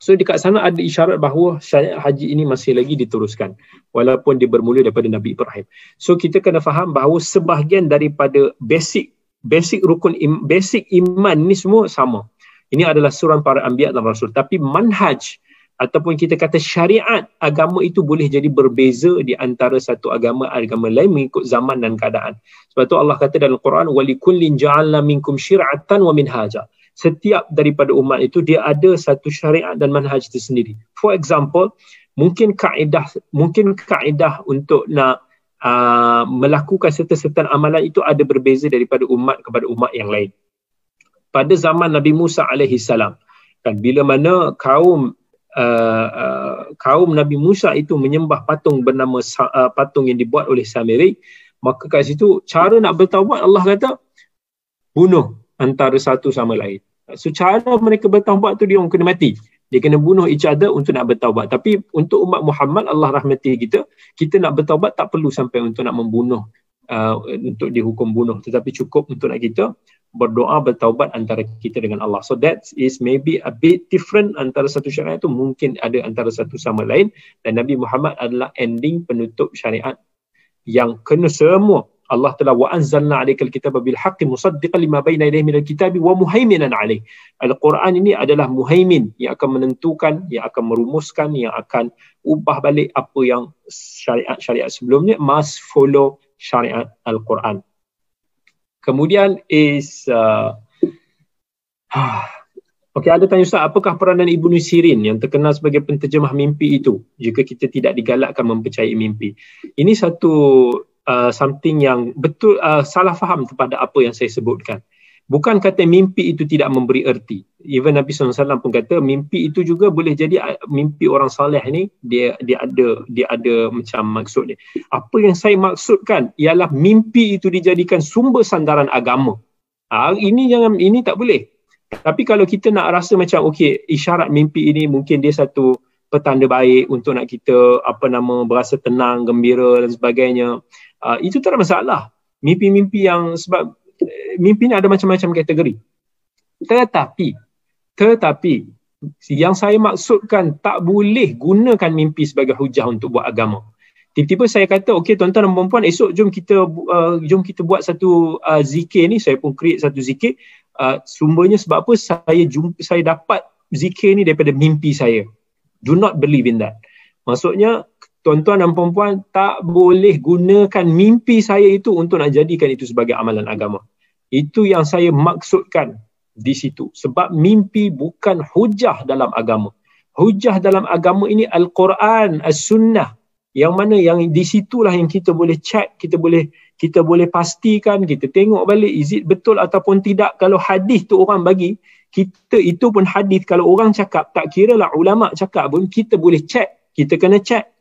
So dekat sana ada isyarat bahawa syariat haji ini masih lagi diteruskan walaupun dia bermula daripada Nabi Ibrahim. So kita kena faham bahawa sebahagian daripada basic basic rukun im, basic iman ni semua sama. Ini adalah suran para anbiya dan rasul tapi manhaj ataupun kita kata syariat agama itu boleh jadi berbeza di antara satu agama agama lain mengikut zaman dan keadaan. Sebab tu Allah kata dalam Quran walikullin ja'alna minkum syir'atan wa minhaja setiap daripada umat itu dia ada satu syariat dan manhaj tersendiri. For example, mungkin kaedah mungkin kaedah untuk nak uh, melakukan serta-serta amalan itu ada berbeza daripada umat kepada umat yang lain. Pada zaman Nabi Musa alaihi salam, kan bila mana kaum uh, uh, kaum Nabi Musa itu menyembah patung bernama uh, patung yang dibuat oleh Samiri, maka kat situ cara nak bertaubat Allah kata bunuh antara satu sama lain. So cara mereka bertaubat tu dia orang kena mati. Dia kena bunuh each other untuk nak bertaubat. Tapi untuk umat Muhammad Allah rahmati kita, kita nak bertaubat tak perlu sampai untuk nak membunuh uh, untuk dihukum bunuh tetapi cukup untuk nak kita berdoa bertaubat antara kita dengan Allah. So that is maybe a bit different antara satu syariat itu mungkin ada antara satu sama lain dan Nabi Muhammad adalah ending penutup syariat yang kena semua Allah telah wa anzalna alaikal kitaba bil haqqi musaddiqan lima baina yadayhi minal kitabi wa muhaiminan alaih. Al-Quran ini adalah muhaimin yang akan menentukan, yang akan merumuskan, yang akan ubah balik apa yang syariat-syariat sebelumnya must follow syariat Al-Quran. Kemudian is uh, Okey, ada tanya Ustaz, apakah peranan Ibnu Sirin yang terkenal sebagai penterjemah mimpi itu jika kita tidak digalakkan mempercayai mimpi? Ini satu uh, something yang betul uh, salah faham kepada apa yang saya sebutkan. Bukan kata mimpi itu tidak memberi erti. Even Nabi SAW pun kata mimpi itu juga boleh jadi uh, mimpi orang saleh ni dia dia ada dia ada macam maksud dia. Apa yang saya maksudkan ialah mimpi itu dijadikan sumber sandaran agama. Ha, ini jangan ini tak boleh. Tapi kalau kita nak rasa macam okey isyarat mimpi ini mungkin dia satu petanda baik untuk nak kita apa nama berasa tenang, gembira dan sebagainya. Uh, itu tak ada masalah. Mimpi-mimpi yang sebab eh, mimpi ni ada macam-macam kategori. Tetapi tetapi yang saya maksudkan tak boleh gunakan mimpi sebagai hujah untuk buat agama. Tiba-tiba saya kata, okey tuan-tuan dan puan-puan, esok jom kita uh, jom kita buat satu uh, zikir ni, saya pun create satu zikir. Uh, sumbernya sebab apa? Saya jumpa, saya dapat zikir ni daripada mimpi saya. Do not believe in that. Maksudnya tuan-tuan dan puan-puan tak boleh gunakan mimpi saya itu untuk nak jadikan itu sebagai amalan agama. Itu yang saya maksudkan di situ. Sebab mimpi bukan hujah dalam agama. Hujah dalam agama ini Al-Quran, As-Sunnah. Yang mana yang di situlah yang kita boleh check, kita boleh kita boleh pastikan, kita tengok balik is it betul ataupun tidak. Kalau hadis tu orang bagi, kita itu pun hadis kalau orang cakap, tak kira lah ulama cakap pun, kita boleh check, kita kena check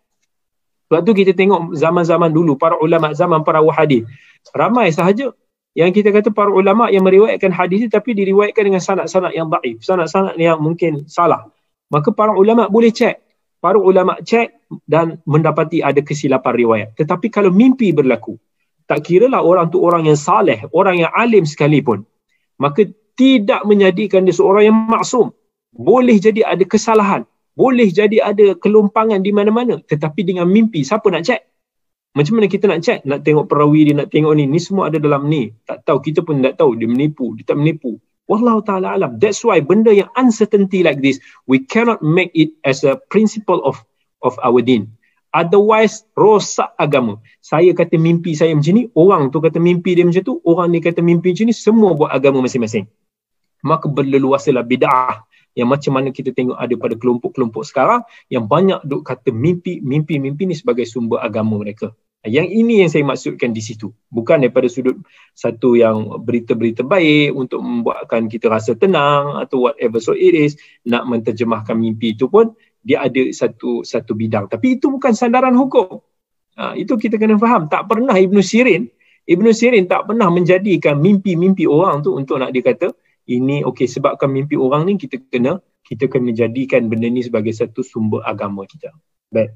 Sebab tu kita tengok zaman-zaman dulu para ulama zaman para hadis ramai sahaja yang kita kata para ulama yang meriwayatkan hadis tapi diriwayatkan dengan sanad-sanad yang daif, sanad-sanad yang mungkin salah. Maka para ulama boleh cek. Para ulama cek dan mendapati ada kesilapan riwayat. Tetapi kalau mimpi berlaku, tak kiralah orang tu orang yang saleh, orang yang alim sekalipun, maka tidak menjadikan dia seorang yang maksum. Boleh jadi ada kesalahan, boleh jadi ada kelumpangan di mana-mana, tetapi dengan mimpi siapa nak cek? Macam mana kita nak cek? Nak tengok perawi dia, nak tengok ni. Ni semua ada dalam ni. Tak tahu. Kita pun tak tahu. Dia menipu. Dia tak menipu. Wallahu ta'ala alam. That's why benda yang uncertainty like this, we cannot make it as a principle of of our deen. Otherwise, rosak agama. Saya kata mimpi saya macam ni, orang tu kata mimpi dia macam tu, orang ni kata mimpi macam ni, semua buat agama masing-masing. Maka berleluasalah bid'ah yang macam mana kita tengok ada pada kelompok-kelompok sekarang yang banyak duk kata mimpi, mimpi-mimpi ni sebagai sumber agama mereka. Yang ini yang saya maksudkan di situ. Bukan daripada sudut satu yang berita-berita baik untuk membuatkan kita rasa tenang atau whatever so it is nak menterjemahkan mimpi itu pun dia ada satu satu bidang. Tapi itu bukan sandaran hukum. Ha, itu kita kena faham. Tak pernah Ibn Sirin, Ibn Sirin tak pernah menjadikan mimpi-mimpi orang tu untuk nak dikata ini okey sebabkan mimpi orang ni kita kena kita kena jadikan benda ni sebagai satu sumber agama kita. Baik.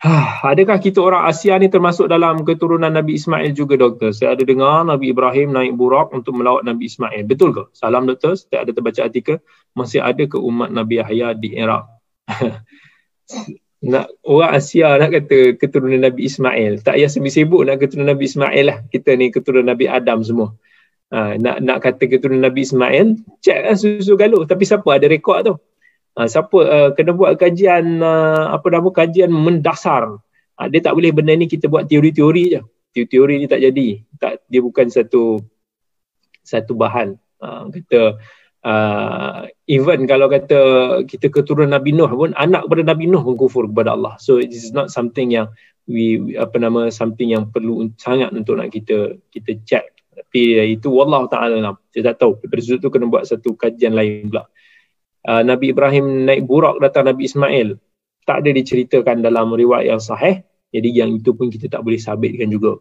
Ha, adakah kita orang Asia ni termasuk dalam keturunan Nabi Ismail juga doktor? Saya ada dengar Nabi Ibrahim naik burak untuk melawat Nabi Ismail. Betul ke? Salam doktor, saya ada terbaca artikel. Masih ada ke umat Nabi Yahya di Iraq? nak orang Asia nak kata keturunan Nabi Ismail. Tak payah sibuk-sibuk nak keturunan Nabi Ismail lah. Kita ni keturunan Nabi Adam semua. Ha, nak nak kata keturunan Nabi Ismail, cek lah susu galuh. Tapi siapa ada rekod tu? Ha, siapa uh, kena buat kajian uh, apa nama kajian mendasar. Ha, dia tak boleh benda ni kita buat teori-teori je. Teori-teori ni tak jadi. Tak dia bukan satu satu bahan. Ha, kita uh, even kalau kata kita keturunan Nabi Nuh pun anak kepada Nabi Nuh pun kufur kepada Allah. So it is not something yang we apa nama something yang perlu sangat untuk nak kita kita check. Tapi itu wallahu taala Saya tak tahu. Daripada sudut tu kena buat satu kajian lain pula. Uh, Nabi Ibrahim naik burak datang Nabi Ismail. Tak ada diceritakan dalam riwayat yang sahih. Jadi yang itu pun kita tak boleh sabitkan juga.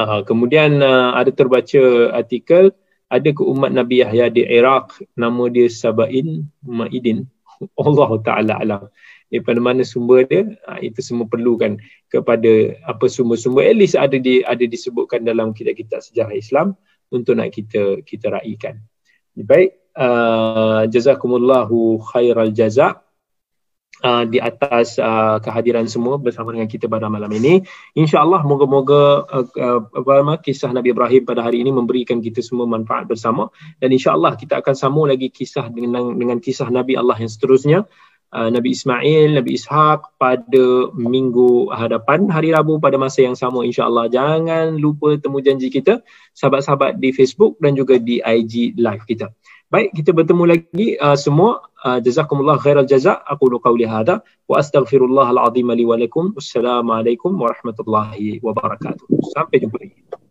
Uh, kemudian uh, ada terbaca artikel ada ke umat Nabi Yahya di Iraq. Nama dia Sabain Ma'idin. Allah Ta'ala alam daripada mana sumber dia uh, itu semua perlukan kepada apa sumber-sumber at least ada di ada disebutkan dalam kitab-kitab sejarah Islam untuk nak kita kita raikan baik uh, jazakumullahu khairal jaza uh, di atas uh, kehadiran semua bersama dengan kita pada malam ini. InsyaAllah moga-moga uh, uh, kisah Nabi Ibrahim pada hari ini memberikan kita semua manfaat bersama dan insyaAllah kita akan sambung lagi kisah dengan dengan kisah Nabi Allah yang seterusnya. Uh, Nabi Ismail, Nabi Ishaq pada minggu hadapan hari Rabu pada masa yang sama insyaAllah. Jangan lupa temu janji kita sahabat-sahabat di Facebook dan juga di IG live kita. Baik, kita bertemu lagi uh, semua. Uh, jazakumullah khairal jazak. Aku lu qawli hadha. Wa astaghfirullahal azim li wa lakum. Wassalamualaikum warahmatullahi wabarakatuh. Sampai jumpa lagi.